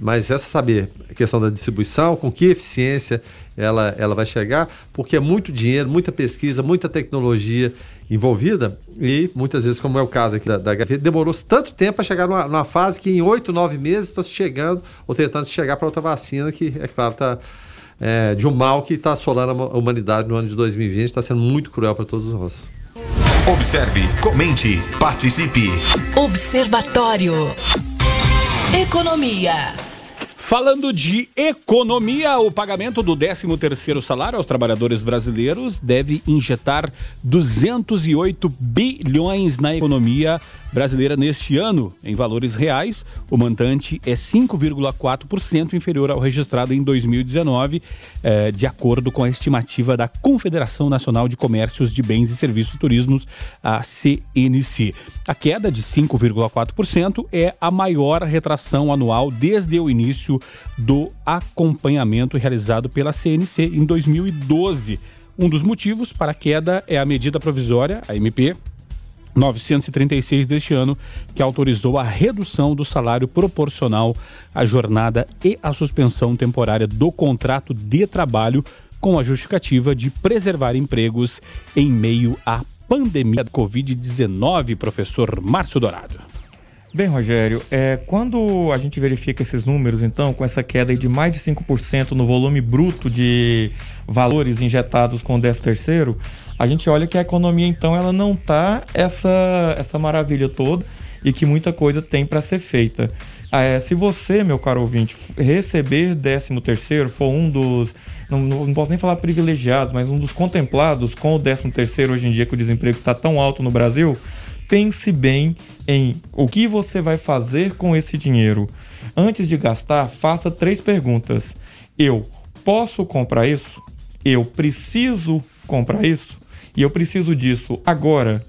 Mas resta saber a questão da distribuição, com que eficiência ela, ela vai chegar, porque é muito dinheiro, muita pesquisa, muita tecnologia envolvida e muitas vezes, como é o caso aqui da, da demorou tanto tempo para chegar numa, numa, fase que em oito, nove meses está chegando ou tentando chegar para outra vacina que, é claro, está é, de um mal que está assolando a humanidade no ano de 2020, está sendo muito cruel para todos nós. Observe, comente, participe. Observatório. Economia. Falando de economia, o pagamento do 13º salário aos trabalhadores brasileiros deve injetar 208 bilhões na economia brasileira neste ano. Em valores reais, o montante é 5,4% inferior ao registrado em 2019, eh, de acordo com a estimativa da Confederação Nacional de Comércios de Bens e Serviços Turismos, a CNC. A queda de 5,4% é a maior retração anual desde o início do acompanhamento realizado pela CNC em 2012. Um dos motivos para a queda é a medida provisória, a MP 936 deste ano, que autorizou a redução do salário proporcional à jornada e a suspensão temporária do contrato de trabalho com a justificativa de preservar empregos em meio à pandemia da Covid-19, professor Márcio Dourado. Bem, Rogério, é, quando a gente verifica esses números, então, com essa queda de mais de 5% no volume bruto de valores injetados com o 13 terceiro, a gente olha que a economia, então, ela não tá essa, essa maravilha toda e que muita coisa tem para ser feita. É, se você, meu caro ouvinte, receber 13 terceiro, for um dos não, não, posso nem falar privilegiados, mas um dos contemplados com o 13 terceiro hoje em dia que o desemprego está tão alto no Brasil, pense bem em o que você vai fazer com esse dinheiro. Antes de gastar, faça três perguntas. Eu posso comprar isso? Eu preciso comprar isso? E eu preciso disso agora?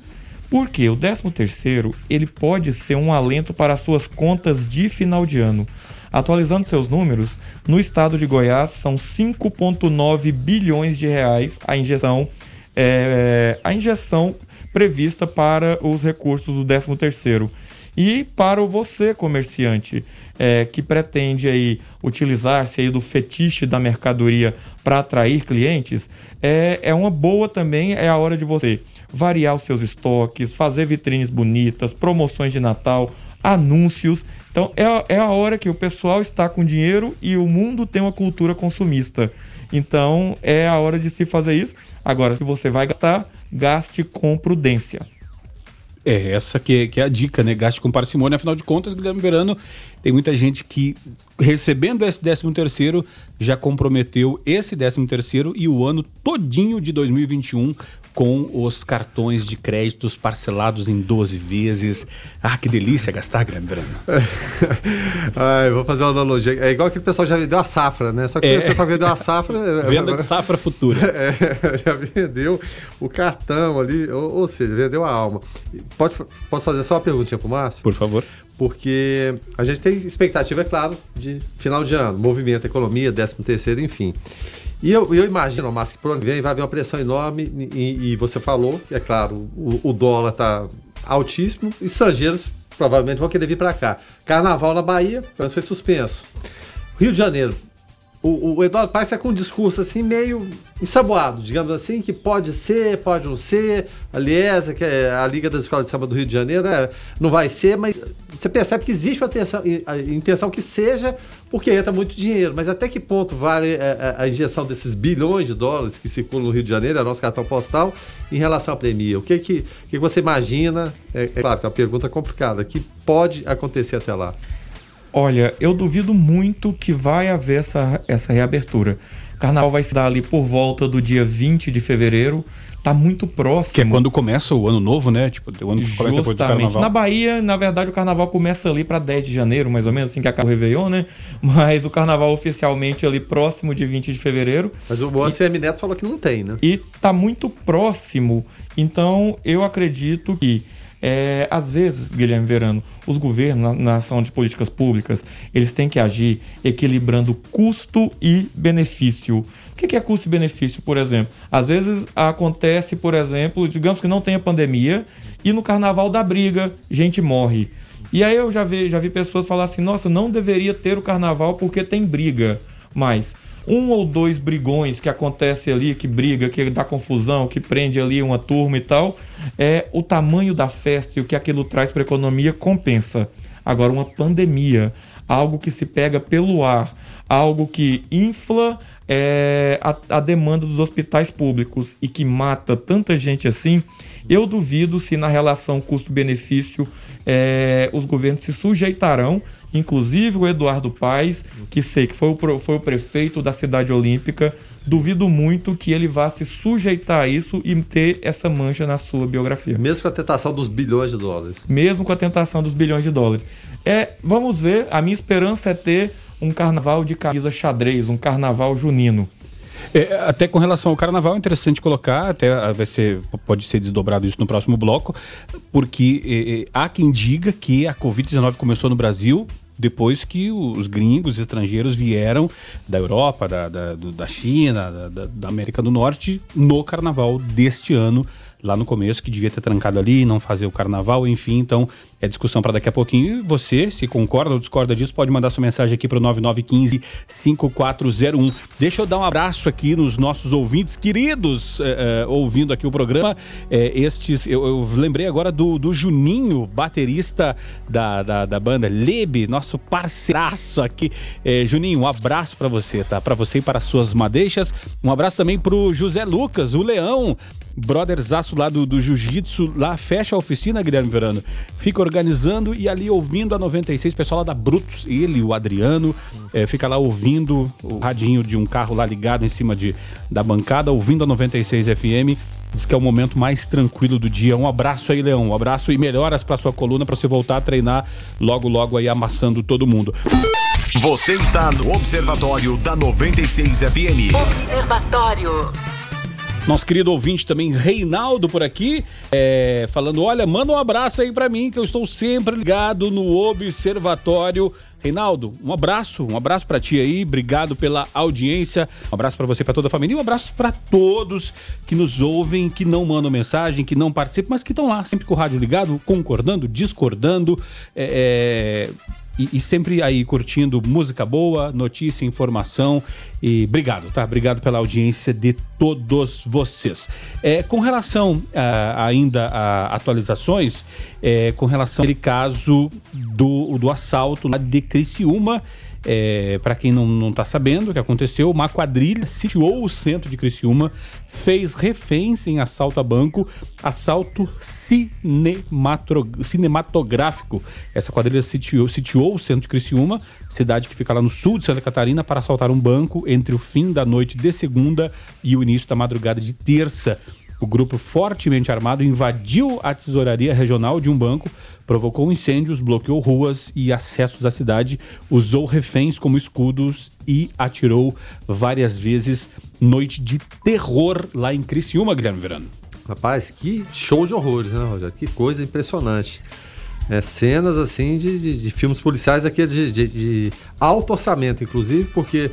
Porque o 13 terceiro, ele pode ser um alento para as suas contas de final de ano. Atualizando seus números, no estado de Goiás são 5,9 bilhões de reais a injeção, é, a injeção prevista para os recursos do 13º. E para você, comerciante, é, que pretende aí utilizar-se aí do fetiche da mercadoria para atrair clientes, é, é uma boa também, é a hora de você variar os seus estoques, fazer vitrines bonitas, promoções de Natal, anúncios. Então é, é a hora que o pessoal está com dinheiro e o mundo tem uma cultura consumista. Então é a hora de se fazer isso. Agora, se você vai gastar, gaste com prudência. É, essa que é, que é a dica, né? Gaste com parcimônia. Afinal de contas, Guilherme Verano, tem muita gente que, recebendo esse 13 terceiro, já comprometeu esse 13 terceiro e o ano todinho de 2021 com os cartões de créditos parcelados em 12 vezes. Ah, que delícia gastar, Guilherme Verano. Ai, vou fazer uma analogia. É igual que o pessoal já vendeu a safra, né? Só que é. o pessoal vendeu a safra. Venda de safra futura. É, já vendeu o cartão ali, ou, ou, seja, vendeu a alma. Pode, posso fazer só uma perguntinha pro Márcio? Por favor. Porque a gente tem expectativa, é claro, de final de ano, movimento, economia, 13 terceiro, enfim. E eu, eu imagino, Márcio, que por onde vem vai haver uma pressão enorme, e, e você falou, que é claro, o, o dólar está altíssimo, estrangeiros provavelmente vão querer vir para cá. Carnaval na Bahia, foi suspenso. Rio de Janeiro, o, o Eduardo Paes está com um discurso assim meio ensaboado, digamos assim, que pode ser, pode não ser. Aliás, que é a Liga das Escolas de Samba do Rio de Janeiro é, não vai ser, mas você percebe que existe uma atenção, a intenção que seja, porque entra muito dinheiro. Mas até que ponto vale a, é, é, a, injeção desses bilhões de dólares que circulam no Rio de Janeiro, é nosso cartão postal, em relação à pandemia? O que, que, que você imagina? É, é claro que é uma pergunta complicada, que pode acontecer até lá. Olha, eu duvido muito que vai haver essa, essa reabertura. carnaval vai se dar ali por volta do dia 20 de fevereiro. Tá muito próximo. Que é quando começa o ano novo, né? Tipo, o ano que começa depois do carnaval. Na Bahia, na verdade, o carnaval começa ali para 10 de janeiro, mais ou menos, assim que acaba o Réveillon, né? Mas o carnaval oficialmente ali próximo de 20 de fevereiro. Mas o Moacir M. Neto falou que não tem, né? E tá muito próximo. Então, eu acredito que, é, às vezes, Guilherme Verano, os governos, na, na ação de políticas públicas, eles têm que agir equilibrando custo e benefício. O que que é custo e benefício, por exemplo? Às vezes acontece, por exemplo, digamos que não tenha pandemia e no carnaval da briga, gente morre. E aí eu já vi, já vi pessoas falar assim: nossa, não deveria ter o carnaval porque tem briga. Mas um ou dois brigões que acontece ali, que briga, que dá confusão, que prende ali uma turma e tal, é o tamanho da festa e o que aquilo traz para a economia compensa. Agora, uma pandemia, algo que se pega pelo ar, algo que infla é, a, a demanda dos hospitais públicos e que mata tanta gente assim, eu duvido se na relação custo-benefício é, os governos se sujeitarão, inclusive o Eduardo Paes, que sei que foi o, foi o prefeito da cidade olímpica, duvido muito que ele vá se sujeitar a isso e ter essa mancha na sua biografia. Mesmo com a tentação dos bilhões de dólares. Mesmo com a tentação dos bilhões de dólares. É, vamos ver, a minha esperança é ter um carnaval de camisa xadrez, um carnaval junino. É, até com relação ao carnaval, é interessante colocar, até ah, vai ser, pode ser desdobrado isso no próximo bloco, porque eh, eh, há quem diga que a Covid-19 começou no Brasil depois que os gringos estrangeiros vieram da Europa, da, da, da China, da- da América do Norte, no carnaval deste ano, lá no começo, que devia ter trancado ali, não fazer o carnaval, enfim. Então, é discussão para daqui a pouquinho. Você, se concorda ou discorda disso, pode mandar sua mensagem aqui para o 9915-5401. Deixa eu dar um abraço aqui nos nossos ouvintes queridos, eh, eh, ouvindo aqui o programa. Eh, estes, eu, eu lembrei agora do, do Juninho, baterista da, da, da banda Lebe, nosso parceiraço aqui. Juninho, um abraço para você, tá? Para você e para as suas madeixas. Um abraço também pro José Lucas, o Leão, brotherzaço lá do, do Jiu-Jitsu, lá fecha a oficina, Guilherme Verano. Fica organizando e ali ouvindo a 96, pessoal lá da Brutus, ele, o Adriano, eh, fica lá ouvindo o radinho de um carro lá ligado em cima de, da bancada, ouvindo a 96 FM. Diz que é o momento mais tranquilo do dia. Um abraço aí, Leão. Um abraço e melhoras pra sua coluna pra você voltar a treinar logo, logo aí amassando todo mundo. Você está no Observatório da 96 FM. Observatório. Nosso querido ouvinte também, Reinaldo, por aqui, é, falando: olha, manda um abraço aí pra mim, que eu estou sempre ligado no Observatório. Reinaldo, um abraço, um abraço pra ti aí, obrigado pela audiência, um abraço pra você, e pra toda a família e um abraço pra todos que nos ouvem, que não mandam mensagem, que não participam, mas que estão lá, sempre com o rádio ligado, concordando, discordando, é, é, e, e sempre aí curtindo música boa, notícia, informação. E obrigado, tá? Obrigado pela audiência de todos vocês. É, com relação ah, ainda a atualizações, é, com relação àquele caso do, do assalto de Criciúma. É, para quem não, não tá sabendo o que aconteceu, uma quadrilha sitiou o centro de Criciúma, fez reféns em assalto a banco, assalto cinematográfico. Essa quadrilha sitiou, sitiou o centro de Criciúma, cidade que fica lá no sul de Santa Catarina, para assaltar um banco entre o fim da noite de segunda e o início da madrugada de terça. O grupo fortemente armado invadiu a tesouraria regional de um banco, provocou incêndios, bloqueou ruas e acessos à cidade, usou reféns como escudos e atirou várias vezes. Noite de terror lá em Criciúma, Guilherme Verano. Rapaz, que show de horrores, né, Rogério? Que coisa impressionante. É, cenas assim de, de- de filmes policiais aqueles de, de- de alto orçamento, inclusive, porque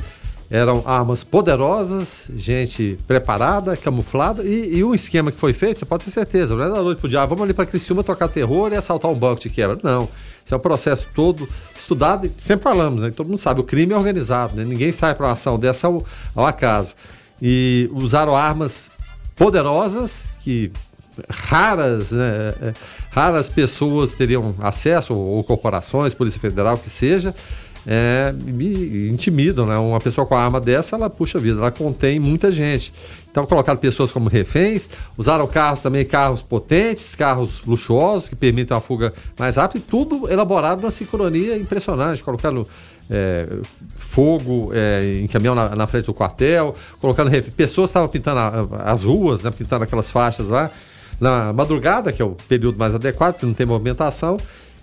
eram armas poderosas, gente preparada, camuflada e, e um esquema que foi feito, você pode ter certeza, não é da noite pro dia, ah, vamos ali pra Criciúma tocar terror e assaltar um banco de quebra. Não. Isso é um processo todo estudado e sempre falamos, né? Todo mundo sabe, o crime é organizado, né? Ninguém sai para uma ação dessa ao, ao acaso. E usaram armas poderosas que raras, né, raras pessoas teriam acesso, ou, ou corporações, Polícia Federal, que seja, é, me intimidam, né? Uma pessoa com a arma dessa, ela puxa vida, ela contém muita gente. Então colocaram pessoas como reféns, usaram carros também, carros potentes, carros luxuosos que permitem uma fuga mais rápida, e tudo elaborado na sincronia impressionante. Colocaram é, fogo é, em caminhão na, na, frente do quartel, colocando. Pessoas estavam pintando a, as ruas, né, pintando aquelas faixas lá. Na madrugada, que é o período mais adequado, porque não tem movimentação,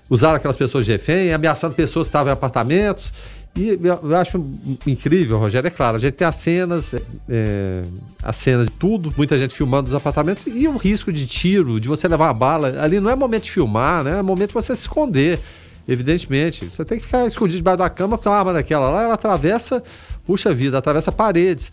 usaram aquelas pessoas de refém, ameaçando pessoas que estavam em apartamentos. E eu acho incrível, Rogério, é claro, a gente tem as cenas, é, as cenas de tudo, muita gente filmando os apartamentos e o risco de tiro, de você levar uma bala, ali não é momento de filmar, né? É momento de você se esconder, evidentemente. Você tem que ficar escondido debaixo da cama, porque uma arma daquela lá, ela atravessa, puxa vida, atravessa paredes.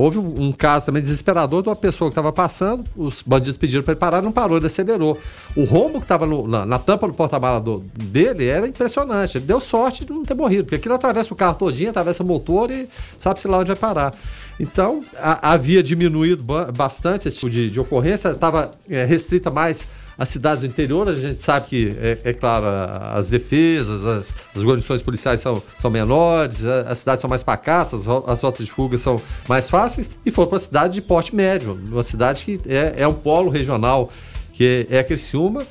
Houve um, caso também desesperador de uma pessoa que estava passando, os bandidos pediram para ele parar, não parou, ele acelerou. O rombo que estava na, na, tampa do porta-mala dele era impressionante. Ele deu sorte de não ter morrido, porque aquilo atravessa o carro todinho, atravessa o motor e sabe-se lá onde vai parar. Então, a, havia diminuído bastante esse tipo de, de ocorrência, estava é, restrita mais as cidades do interior, a gente sabe que, é, é claro, as defesas, as, as guarnições policiais são, são menores, as cidades são mais pacatas, as rotas de fuga são mais fáceis, e foram para uma cidade de porte médio, uma cidade que é, é um polo regional, que é, é a Criciúma,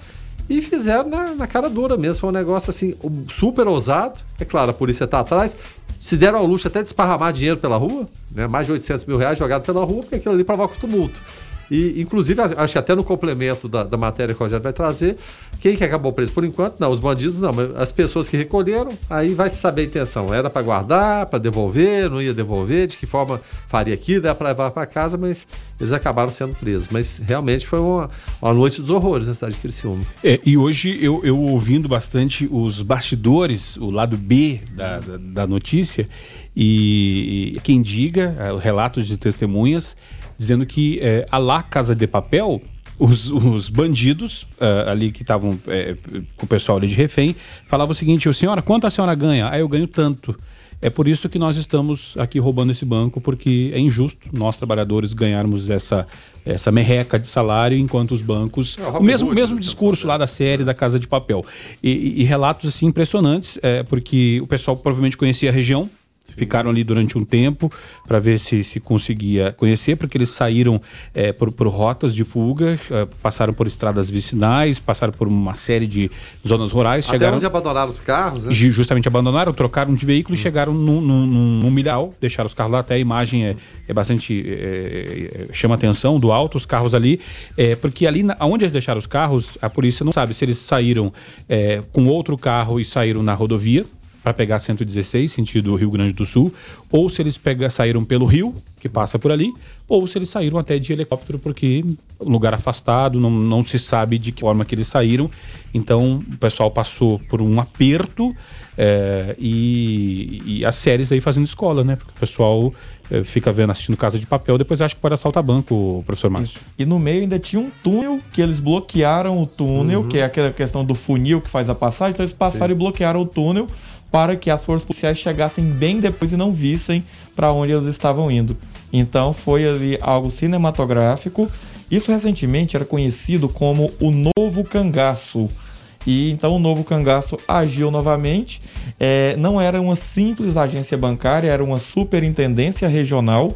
e fizeram na, na, cara dura mesmo. Foi um negócio assim, super ousado. É claro, a polícia está atrás. Se deram ao luxo até de esparramar dinheiro pela rua, né? mais de 800 mil reais jogado pela rua, porque aquilo ali provoca tumulto. E, inclusive, acho que até no complemento da, da matéria que o Rogério vai trazer, quem que acabou preso por enquanto? Não, os bandidos não, mas as pessoas que recolheram, aí vai se saber a intenção. Era para guardar, para devolver, não ia devolver, de que forma faria aquilo, era para levar para casa, mas eles acabaram sendo presos. Mas realmente foi uma, uma noite dos horrores na cidade de Criciúma. É, e hoje eu, eu ouvindo bastante os bastidores, o lado B da, da, da notícia, e, e quem diga, é, relatos de testemunhas, dizendo que é, a lá Casa de Papel, os, os bandidos uh, ali que estavam é, com o pessoal ali de refém, falavam o seguinte: o senhora, quanto a senhora ganha? Ah, eu ganho tanto. É por isso que nós estamos aqui roubando esse banco, porque é injusto nós, trabalhadores, ganharmos essa, essa merreca de salário, enquanto os bancos. É, o mesmo, mesmo né? discurso lá da série da Casa de Papel. E, e, e relatos assim impressionantes, é, porque o pessoal provavelmente conhecia a região, Ficaram ali durante um tempo para ver se se conseguia conhecer, porque eles saíram é, por, por, rotas de fuga, é, passaram por estradas vicinais, passaram por uma série de zonas rurais. Até chegaram, onde abandonaram os carros, né? Justamente abandonaram, trocaram de veículo hum. e chegaram num, num, num, deixaram os carros lá. Até a imagem é, é bastante. É, é, chama atenção do alto, os carros ali, é, porque ali na, onde eles deixaram os carros, a polícia não sabe se eles saíram com outro carro e saíram na rodovia para pegar 116, sentido Rio Grande do Sul, ou se eles pega, saíram pelo rio, que passa por ali, ou se eles saíram até de helicóptero, porque lugar afastado, não, não se sabe de que forma que eles saíram. Então o pessoal passou por um aperto é, e, e, as séries aí fazendo escola, né? Porque o pessoal é, fica vendo, assistindo Casa de Papel, depois acha que pode assaltar banco, professor Márcio. E no meio ainda tinha um túnel que eles bloquearam o túnel, uhum. que é aquela questão do funil que faz a passagem, então eles passaram Sim. e bloquearam o túnel para que as forças policiais chegassem bem depois e não vissem para onde eles estavam indo. Então foi ali algo cinematográfico. Isso recentemente era conhecido como o novo cangaço. E então o novo cangaço agiu novamente. É, não era uma simples agência bancária, era uma superintendência regional.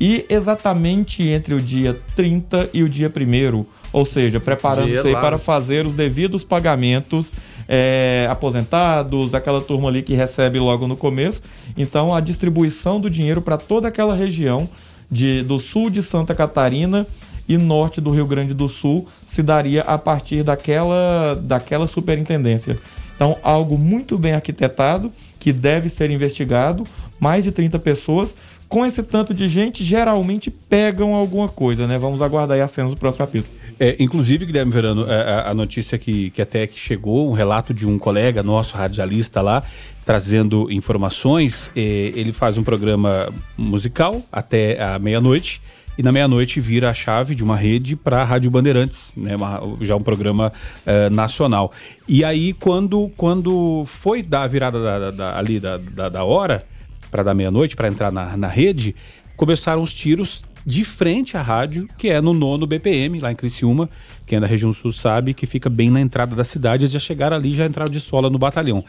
E exatamente entre o dia 30 e o dia 1 ou seja, preparando-se para fazer os devidos pagamentos é, aposentados, aquela turma ali que recebe logo no começo. Então, a distribuição do dinheiro para toda aquela região de, do sul de Santa Catarina e norte do Rio Grande do Sul se daria a partir daquela, daquela superintendência. Então, algo muito bem arquitetado que deve ser investigado. Mais de 30 pessoas. Com esse tanto de gente, geralmente pegam alguma coisa, né? Vamos aguardar aí as cenas do próximo capítulo. É, inclusive, Guilherme Verano, é, a, a, notícia que, que até que chegou, um relato de um colega nosso, radialista lá, trazendo informações. É, ele faz um programa musical até a meia-noite e na meia-noite vira a chave de uma rede para a Rádio Bandeirantes, né, uma, já um programa é, nacional. E aí, quando, quando foi dar a virada da, da, ali da, da, da hora, para dar meia-noite, para entrar na, na rede, começaram os tiros de frente à rádio, que é no nono BPM, lá em Criciúma. Quem é da região sul sabe que fica bem na entrada da cidade. Eles já chegaram ali, já entraram de sola no batalhão,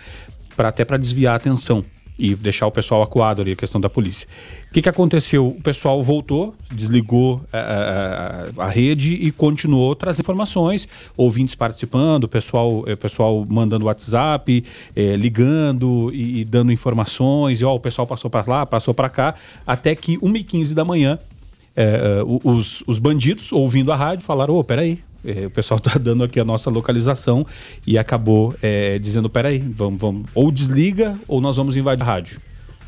para até para desviar a atenção. E deixar o pessoal acuado ali, a questão da polícia. O que, que aconteceu? O pessoal voltou, desligou a, a, a rede e continuou trazendo informações, ouvintes participando, pessoal, pessoal mandando WhatsApp, eh, ligando e, e, dando informações, e ó, o pessoal passou para lá, passou para cá, até que 1h15 da manhã, eh, os, os bandidos, ouvindo a rádio, falaram, ô, oh, peraí, é, o pessoal está dando aqui a nossa localização e acabou é, dizendo: peraí, vamos, vamos, ou desliga ou nós vamos invadir a rádio.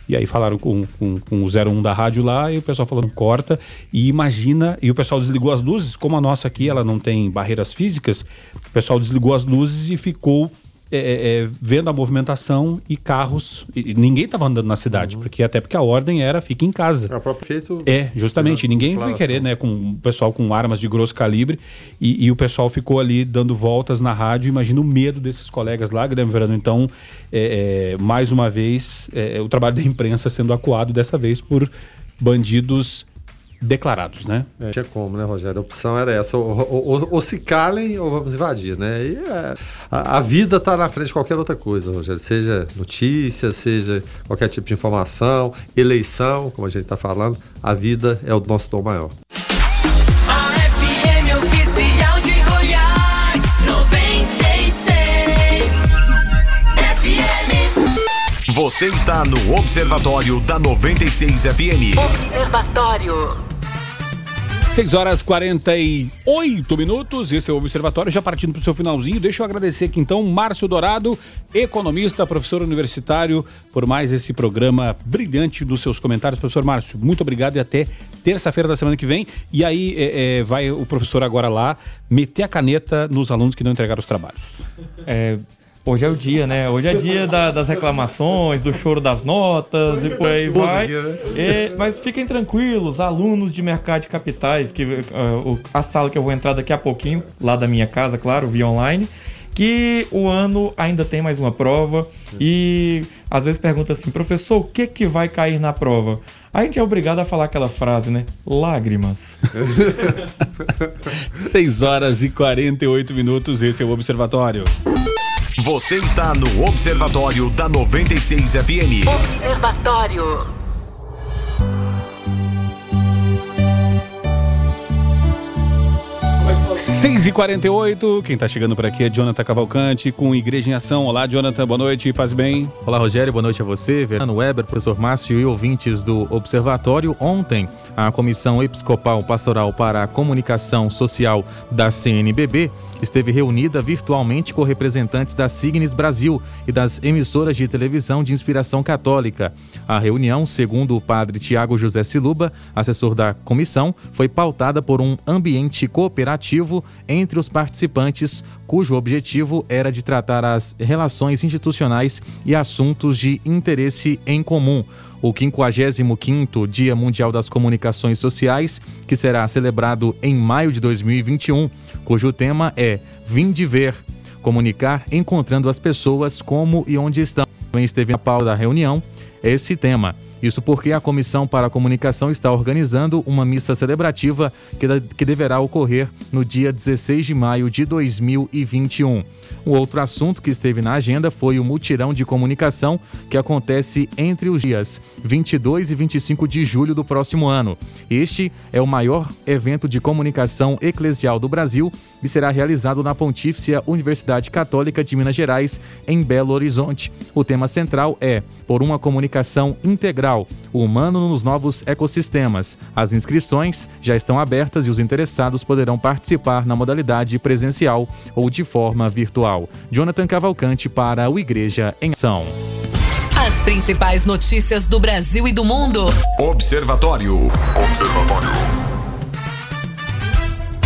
E aí falaram com, com, com o 01 da rádio lá e o pessoal falou, corta. E imagina, e o pessoal desligou as luzes, como a nossa aqui, ela não tem barreiras físicas, o pessoal desligou as luzes e ficou é, é, é, vendo a movimentação e carros. E ninguém estava andando na cidade, uhum. porque até porque a ordem era fique em casa. É o próprio feito. É, justamente. Ninguém vai querer, né? Com o pessoal com armas de grosso calibre. E, e, o pessoal ficou ali dando voltas na rádio. Imagina o medo desses colegas lá, Guilherme Verano. Então, é, é, mais uma vez, é, o trabalho da imprensa sendo acuado dessa vez por bandidos declarados, né? É, tinha como, né, Rogério? A opção era essa, ou, ou, ou, ou se calem ou vamos invadir, né? E é, a, a, vida está na frente de qualquer outra coisa, Rogério, seja notícia, seja qualquer tipo de informação, eleição, como a gente está falando, a vida é o nosso dom maior. Você está no Observatório da 96 FM. Observatório. 6 horas 48 minutos, esse é o Observatório, já partindo para o seu finalzinho. Deixa eu agradecer aqui então, Márcio Dourado, economista, professor universitário, por mais esse programa brilhante dos seus comentários. Professor Márcio, muito obrigado e até terça-feira da semana que vem. E aí é, é, vai o professor agora lá meter a caneta nos alunos que não entregaram os trabalhos. É, Hoje é o dia, né? Hoje é dia da, das reclamações, do choro das notas e por aí vai. Né? E, mas fiquem tranquilos, alunos de mercado de capitais, que uh, a sala que eu vou entrar daqui a pouquinho, lá da minha casa, claro, via online, que o ano ainda tem mais uma prova e às vezes pergunta assim, professor, o que que vai cair na prova? A gente é obrigado a falar aquela frase, né? Lágrimas. 6 horas e 48 minutos, esse é o Observatório. Você está no Observatório da 96 FM. Observatório. 6 e 48 quem está chegando por aqui é Jonathan Cavalcante com Igreja em Ação. Olá, Jonathan, boa noite, paz bem. Olá, Rogério, boa noite a você, Verano Weber, professor Márcio e ouvintes do Observatório. Ontem, a Comissão Episcopal Pastoral para a Comunicação Social da CNBB esteve reunida virtualmente com representantes da Signes Brasil e das emissoras de televisão de inspiração católica. A reunião, segundo o padre Tiago José Siluba, assessor da comissão, foi pautada por um ambiente cooperativo entre os participantes, cujo objetivo era de tratar as relações institucionais e assuntos de interesse em comum. O 55º Dia Mundial das Comunicações Sociais, que será celebrado em maio de 2021, cujo tema é Vim de Ver, comunicar encontrando as pessoas como e onde estão. Também esteve na pauta da reunião esse tema. Isso porque a Comissão para a Comunicação está organizando uma missa celebrativa que, que deverá ocorrer no dia 16 de maio de 2021. O outro assunto que esteve na agenda foi o mutirão de comunicação que acontece entre os dias 22 e 25 de julho do próximo ano. Este é o maior evento de comunicação eclesial do Brasil e será realizado na Pontífice Universidade Católica de Minas Gerais, em Belo Horizonte. O tema central é Por uma comunicação integral, o humano nos novos ecossistemas. As inscrições já estão abertas e os interessados poderão participar na modalidade presencial ou de forma virtual. Jonathan Cavalcante para o Igreja em Ação. As principais notícias do Brasil e do mundo. Observatório. Observatório.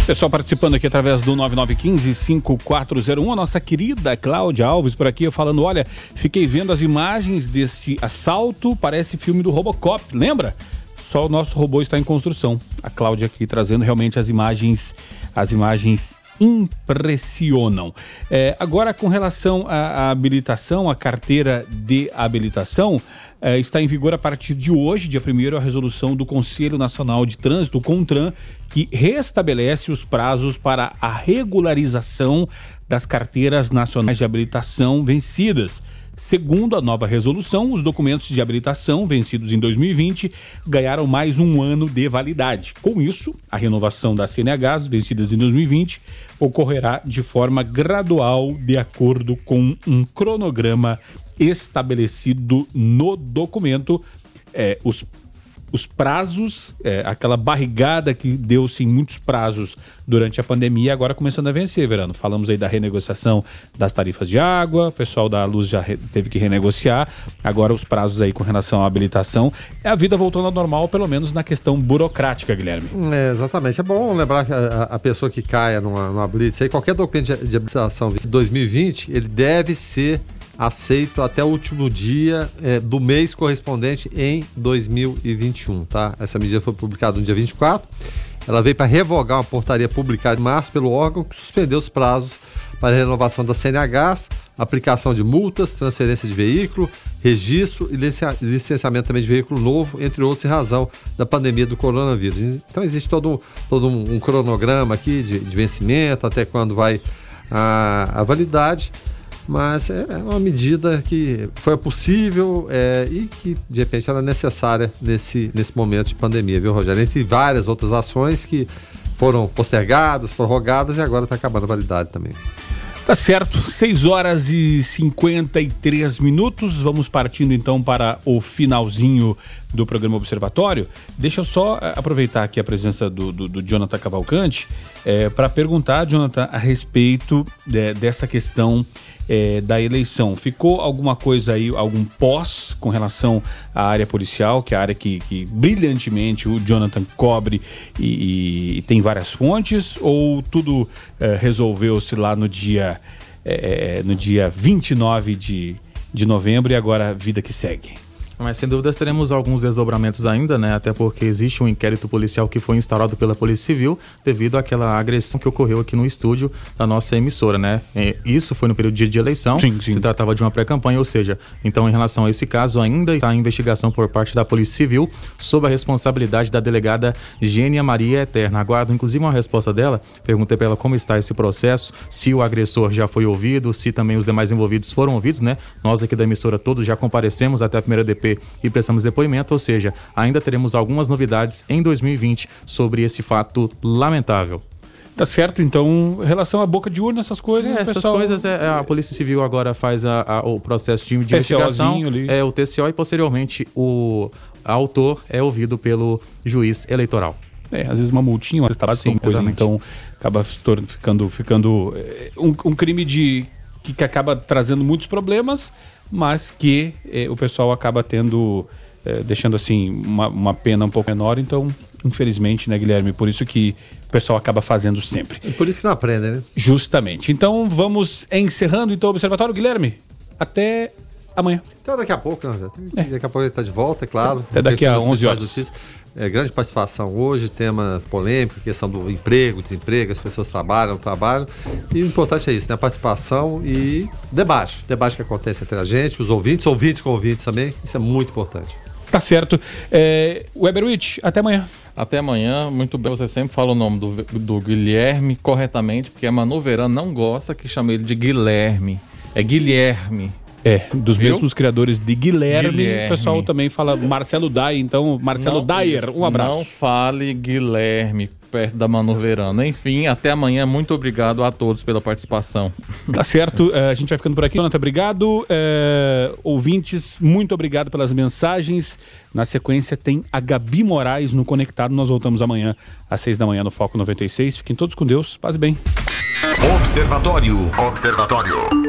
Pessoal participando aqui através do 9915-5401, a nossa querida Cláudia Alves por aqui falando: olha, fiquei vendo as imagens desse assalto, parece filme do Robocop, lembra? Só o nosso robô está em construção. A Cláudia aqui trazendo realmente as imagens, as imagens impressionam. É, agora, com relação à habilitação, a carteira de habilitação, é, está em vigor a partir de hoje, dia 1 a resolução do Conselho Nacional de Trânsito, CONTRAN, que restabelece os prazos para a regularização das carteiras nacionais de habilitação vencidas. Segundo a nova resolução, os documentos de habilitação vencidos em 2020 ganharam mais um ano de validade. Com isso, a renovação das CNHs vencidas em 2020 ocorrerá de forma gradual, de acordo com um cronograma estabelecido no documento. É, os os prazos, é, aquela barrigada que deu-se em muitos prazos durante a pandemia, agora começando a vencer, Verano. Falamos aí da renegociação das tarifas de água, o pessoal da Luz já teve que renegociar, agora os prazos aí com relação à habilitação. A vida voltando ao normal, pelo menos na questão burocrática, Guilherme. É, exatamente. É bom lembrar que a, a pessoa que caia numa, numa blitz aí, qualquer documento de, de habilitação de 2020, ele deve ser aceito até o último dia é, do mês correspondente em 2021, tá? Essa medida foi publicada no dia 24. Ela veio para revogar uma portaria publicada em março pelo órgão que suspendeu os prazos para renovação das CNHs, aplicação de multas, transferência de veículo, registro e licenciamento também de veículo novo, entre outros, em razão da pandemia do coronavírus. Então existe todo, todo um, cronograma aqui de, de vencimento, até quando vai a, a validade mas é uma medida que foi possível é, e que, de repente, era necessária nesse, nesse momento de pandemia, viu, Rogério? Entre várias outras ações que foram postergadas, prorrogadas e agora está acabando a validade também. Tá certo, 6 horas e 53 minutos. Vamos partindo então para o finalzinho do programa Observatório. Deixa eu só eh, aproveitar aqui a presença do, do, do Jonathan Cavalcante é, eh, para perguntar, Jonathan, a respeito de, dessa questão é, da eleição. Ficou alguma coisa aí, algum pós com relação à área policial, que é a área que, que brilhantemente o Jonathan cobre e, e, tem várias fontes, ou tudo é, resolveu-se lá no dia, é, no dia 29 de, de novembro e agora a vida que segue? Mas sem dúvidas teremos alguns desdobramentos ainda, né? Até porque existe um inquérito policial que foi instaurado pela Polícia Civil devido àquela agressão que ocorreu aqui no estúdio da nossa emissora, né? Isso foi no período de eleição. Sim, sim. Se tratava de uma pré-campanha, ou seja, então em relação a esse caso ainda está em investigação por parte da Polícia Civil sob a responsabilidade da delegada Gênia Maria Eterna. Aguardo inclusive uma resposta dela. Perguntei para ela como está esse processo, se o agressor já foi ouvido, se também os demais envolvidos foram ouvidos, né? Nós aqui da emissora todos já comparecemos até a primeira DP e prestamos depoimento, ou seja, ainda teremos algumas novidades em 2020 sobre esse fato lamentável. Tá certo, então, em relação à boca de urna, essas coisas. É, essas pessoal... coisas, é, a Polícia Civil agora faz a, a, o processo de, de investigação, ali. é o TCO e posteriormente o autor é ouvido pelo juiz eleitoral. É, às vezes uma multinha, uma cestada, Sim, coisa, então acaba ficando, ficando é, um, um crime de que, que acaba trazendo muitos problemas, mas que eh, o pessoal acaba tendo, eh, deixando assim, uma, uma, pena um pouco menor. Então, infelizmente, né, Guilherme? Por isso que o pessoal acaba fazendo sempre. E por isso que não aprende, né? Justamente. Então, vamos encerrando então o Observatório, Guilherme. Até amanhã. Até daqui a pouco, né? Daqui a pouco ele está de volta, é claro. Até daqui a 11 horas. É, grande participação hoje, tema polêmico, questão do emprego, desemprego, as pessoas trabalham, trabalham. E o importante é isso, né? A participação e debate. Debate que acontece entre a gente, os ouvintes, ouvintes com ouvintes também. Isso é muito importante. Tá certo. É, Weberwitch, até amanhã. Até amanhã, muito bem. Você sempre fala o nome do, do Guilherme corretamente, porque a Manu Verano não gosta que chame ele de Guilherme. É Guilherme. É, dos Viu? mesmos criadores de Guilherme, Guilherme, o pessoal também fala Marcelo Dai, então Marcelo não, Dyer, um abraço. Não fale Guilherme perto da Manu Verano. Enfim, até amanhã. Muito obrigado a todos pela participação. Tá certo. É, a gente vai ficando por aqui. Jonathan, obrigado. É, ouvintes, muito obrigado pelas mensagens. Na sequência tem a Gabi Moraes no Conectado. Nós voltamos amanhã às seis da manhã no Foco 96. Fiquem todos com Deus. Paz bem. Observatório. Observatório.